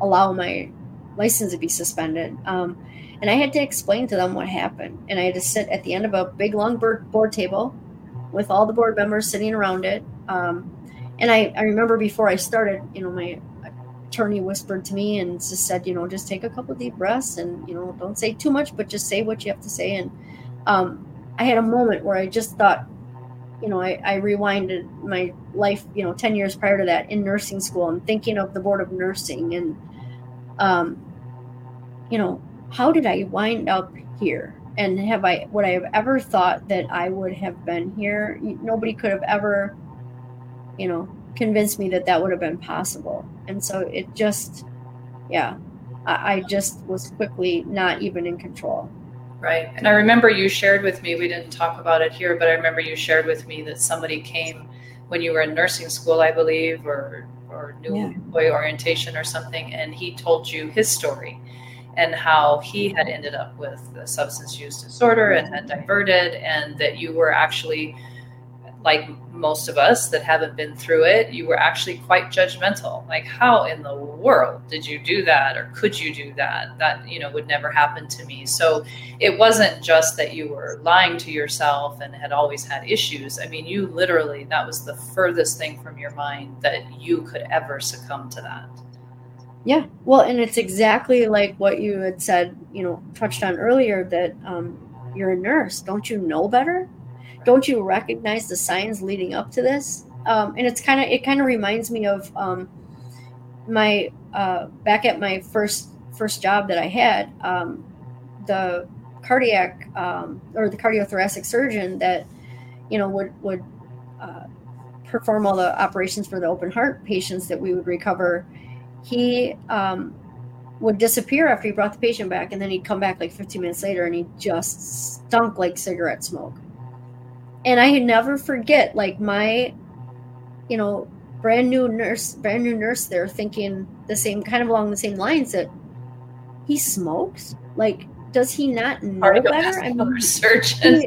S2: allow my license to be suspended. Um, and I had to explain to them what happened. And I had to sit at the end of a big long board, table with all the board members sitting around it. Um, and I, I remember before I started, you know, my attorney whispered to me and just said, you know, just take a couple deep breaths and, you know, don't say too much, but just say what you have to say. And um, I had a moment where I just thought, you know, I, I rewinded my life, you know, 10 years prior to that in nursing school and thinking of the board of nursing and, um, you know, how did I wind up here? And have I, would I have ever thought that I would have been here? Nobody could have ever, you know, convinced me that that would have been possible. And so it just, yeah, I, I just was quickly not even in control.
S1: Right. And I remember you shared with me, we didn't talk about it here, but I remember you shared with me that somebody came when you were in nursing school, I believe, or, or new yeah. employee orientation or something, and he told you his story and how he had ended up with substance use disorder and had diverted, and that you were actually like most of us that haven't been through it, you were actually quite judgmental. Like, how in the world did you do that? Or could you do that? That, you know, would never happen to me. So it wasn't just that you were lying to yourself and had always had issues. I mean, you literally, that was the furthest thing from your mind that you could ever succumb to that.
S2: Yeah. Well, and it's exactly like what you had said, you know, touched on earlier that um, you're a nurse. Don't you know better? don't you recognize the signs leading up to this? Um, and it's kind of it kind of reminds me of um, my uh, back at my first first job that I had, um, the cardiac um, or the cardiothoracic surgeon that you know would would uh, perform all the operations for the open heart patients that we would recover. He um, would disappear after he brought the patient back, and then he'd come back like 15 minutes later, and he just stunk like cigarette smoke and I never forget like my, you know, brand new nurse, brand new nurse there thinking the same kind of along the same lines that he smokes. Like, does he not know better?
S1: I mean, surgeon.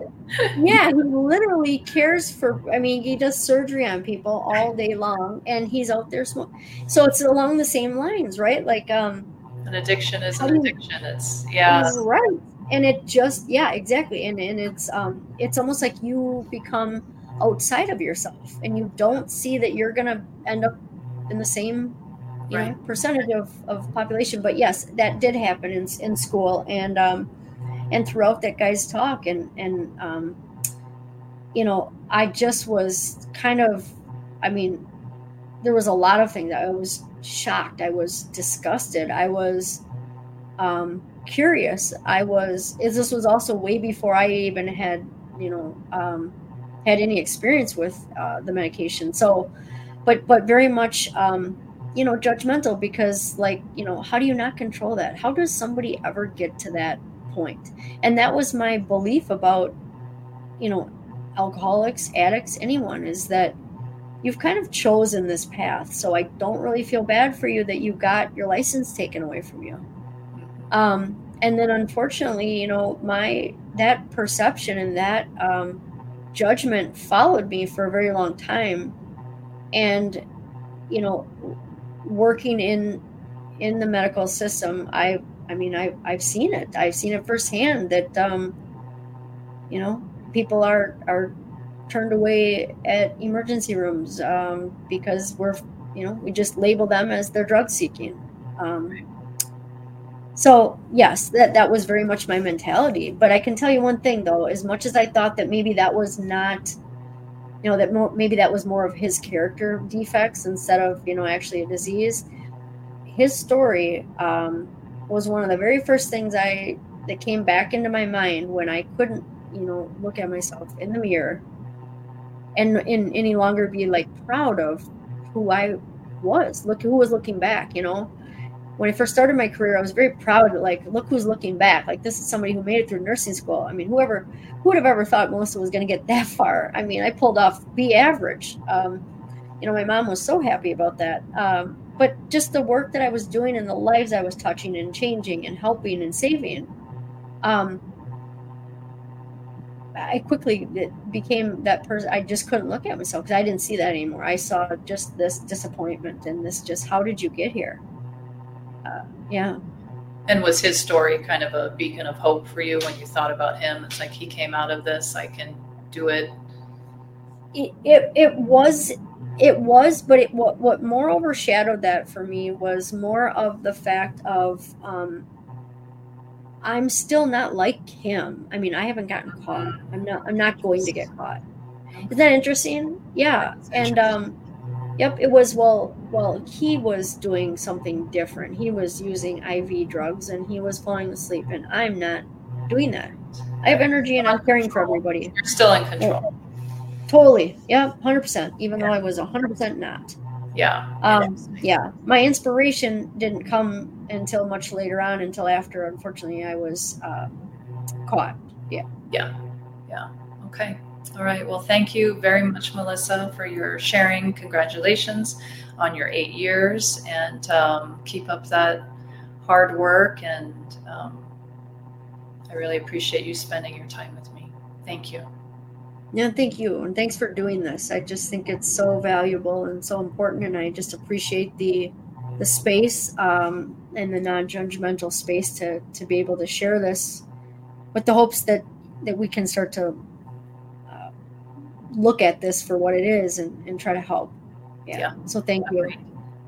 S2: Yeah, he literally cares for. I mean, he does surgery on people all day long, and he's out there smoking. So it's along the same lines, right? Like, um,
S1: an addiction is an addiction. It's yeah,
S2: right and it just yeah exactly and and it's um it's almost like you become outside of yourself and you don't see that you're gonna end up in the same you right. know percentage of, of population but yes that did happen in, in school and um and throughout that guy's talk and and um you know i just was kind of i mean there was a lot of things that i was shocked i was disgusted i was um, curious. I was. This was also way before I even had, you know, um, had any experience with uh, the medication. So, but but very much, um, you know, judgmental because, like, you know, how do you not control that? How does somebody ever get to that point? And that was my belief about, you know, alcoholics, addicts, anyone is that you've kind of chosen this path. So I don't really feel bad for you that you got your license taken away from you. Um, and then unfortunately, you know, my that perception and that um, judgment followed me for a very long time. And, you know, working in in the medical system, I I mean I I've seen it. I've seen it firsthand that um, you know, people are are turned away at emergency rooms um, because we're you know we just label them as they're drug seeking. Um, so yes that that was very much my mentality. But i can tell you one thing though. As much as i thought that maybe that was not you know that more, maybe that was more of his character defects instead of you know actually a disease his story um, was one of the very first things i that came back into my mind when i couldn't you know look at myself in the mirror and, in any longer be like proud of who I was. Look who was looking back, you know. When I first started my career, I was very proud. Like, look who's looking back. Like, this is somebody who made it through nursing school. I mean, whoever, who would have ever thought Melissa was going to get that far? I mean, I pulled off B average. Um, you know, my mom was so happy about that. Um, but just the work that I was doing and the lives I was touching and changing and helping and saving. Um, I quickly became that person. I just couldn't look at myself because I didn't see that anymore. I saw just this disappointment and this just, how did you get here? Uh, yeah.
S1: And was his story kind of a beacon of hope for you when you thought about him? It's like he came out of this, I can do it.
S2: It, it, it was it was but it what, what more overshadowed that for me was more of the fact of um, I'm still not like him. I mean, I haven't gotten caught. I'm not. I'm not going to get caught. Is that interesting? Yeah. And um, yep. It was well. Well, he was doing something different. He was using IV drugs and he was falling asleep, and I'm not doing that. I have energy and I'm caring for everybody.
S1: You're still in control.
S2: Totally. Yeah. Hundred percent. Even though I was hundred percent not.
S1: Yeah.
S2: Um, yeah. My inspiration didn't come until much later on, until after, unfortunately, I was uh, caught. Yeah.
S1: Yeah. Yeah. Okay. All right. Well, thank you very much, Melissa, for your sharing. Congratulations on your eight years and um, keep up that hard work. And um, I really appreciate you spending your time with me. Thank you.
S2: Yeah, thank you. And thanks for doing this. I just think it's so valuable and so important. And I just appreciate the the space um, and the non-judgmental space to to be able to share this with the hopes that that we can start to uh, look at this for what it is and, and try to help. Yeah. yeah. So thank you.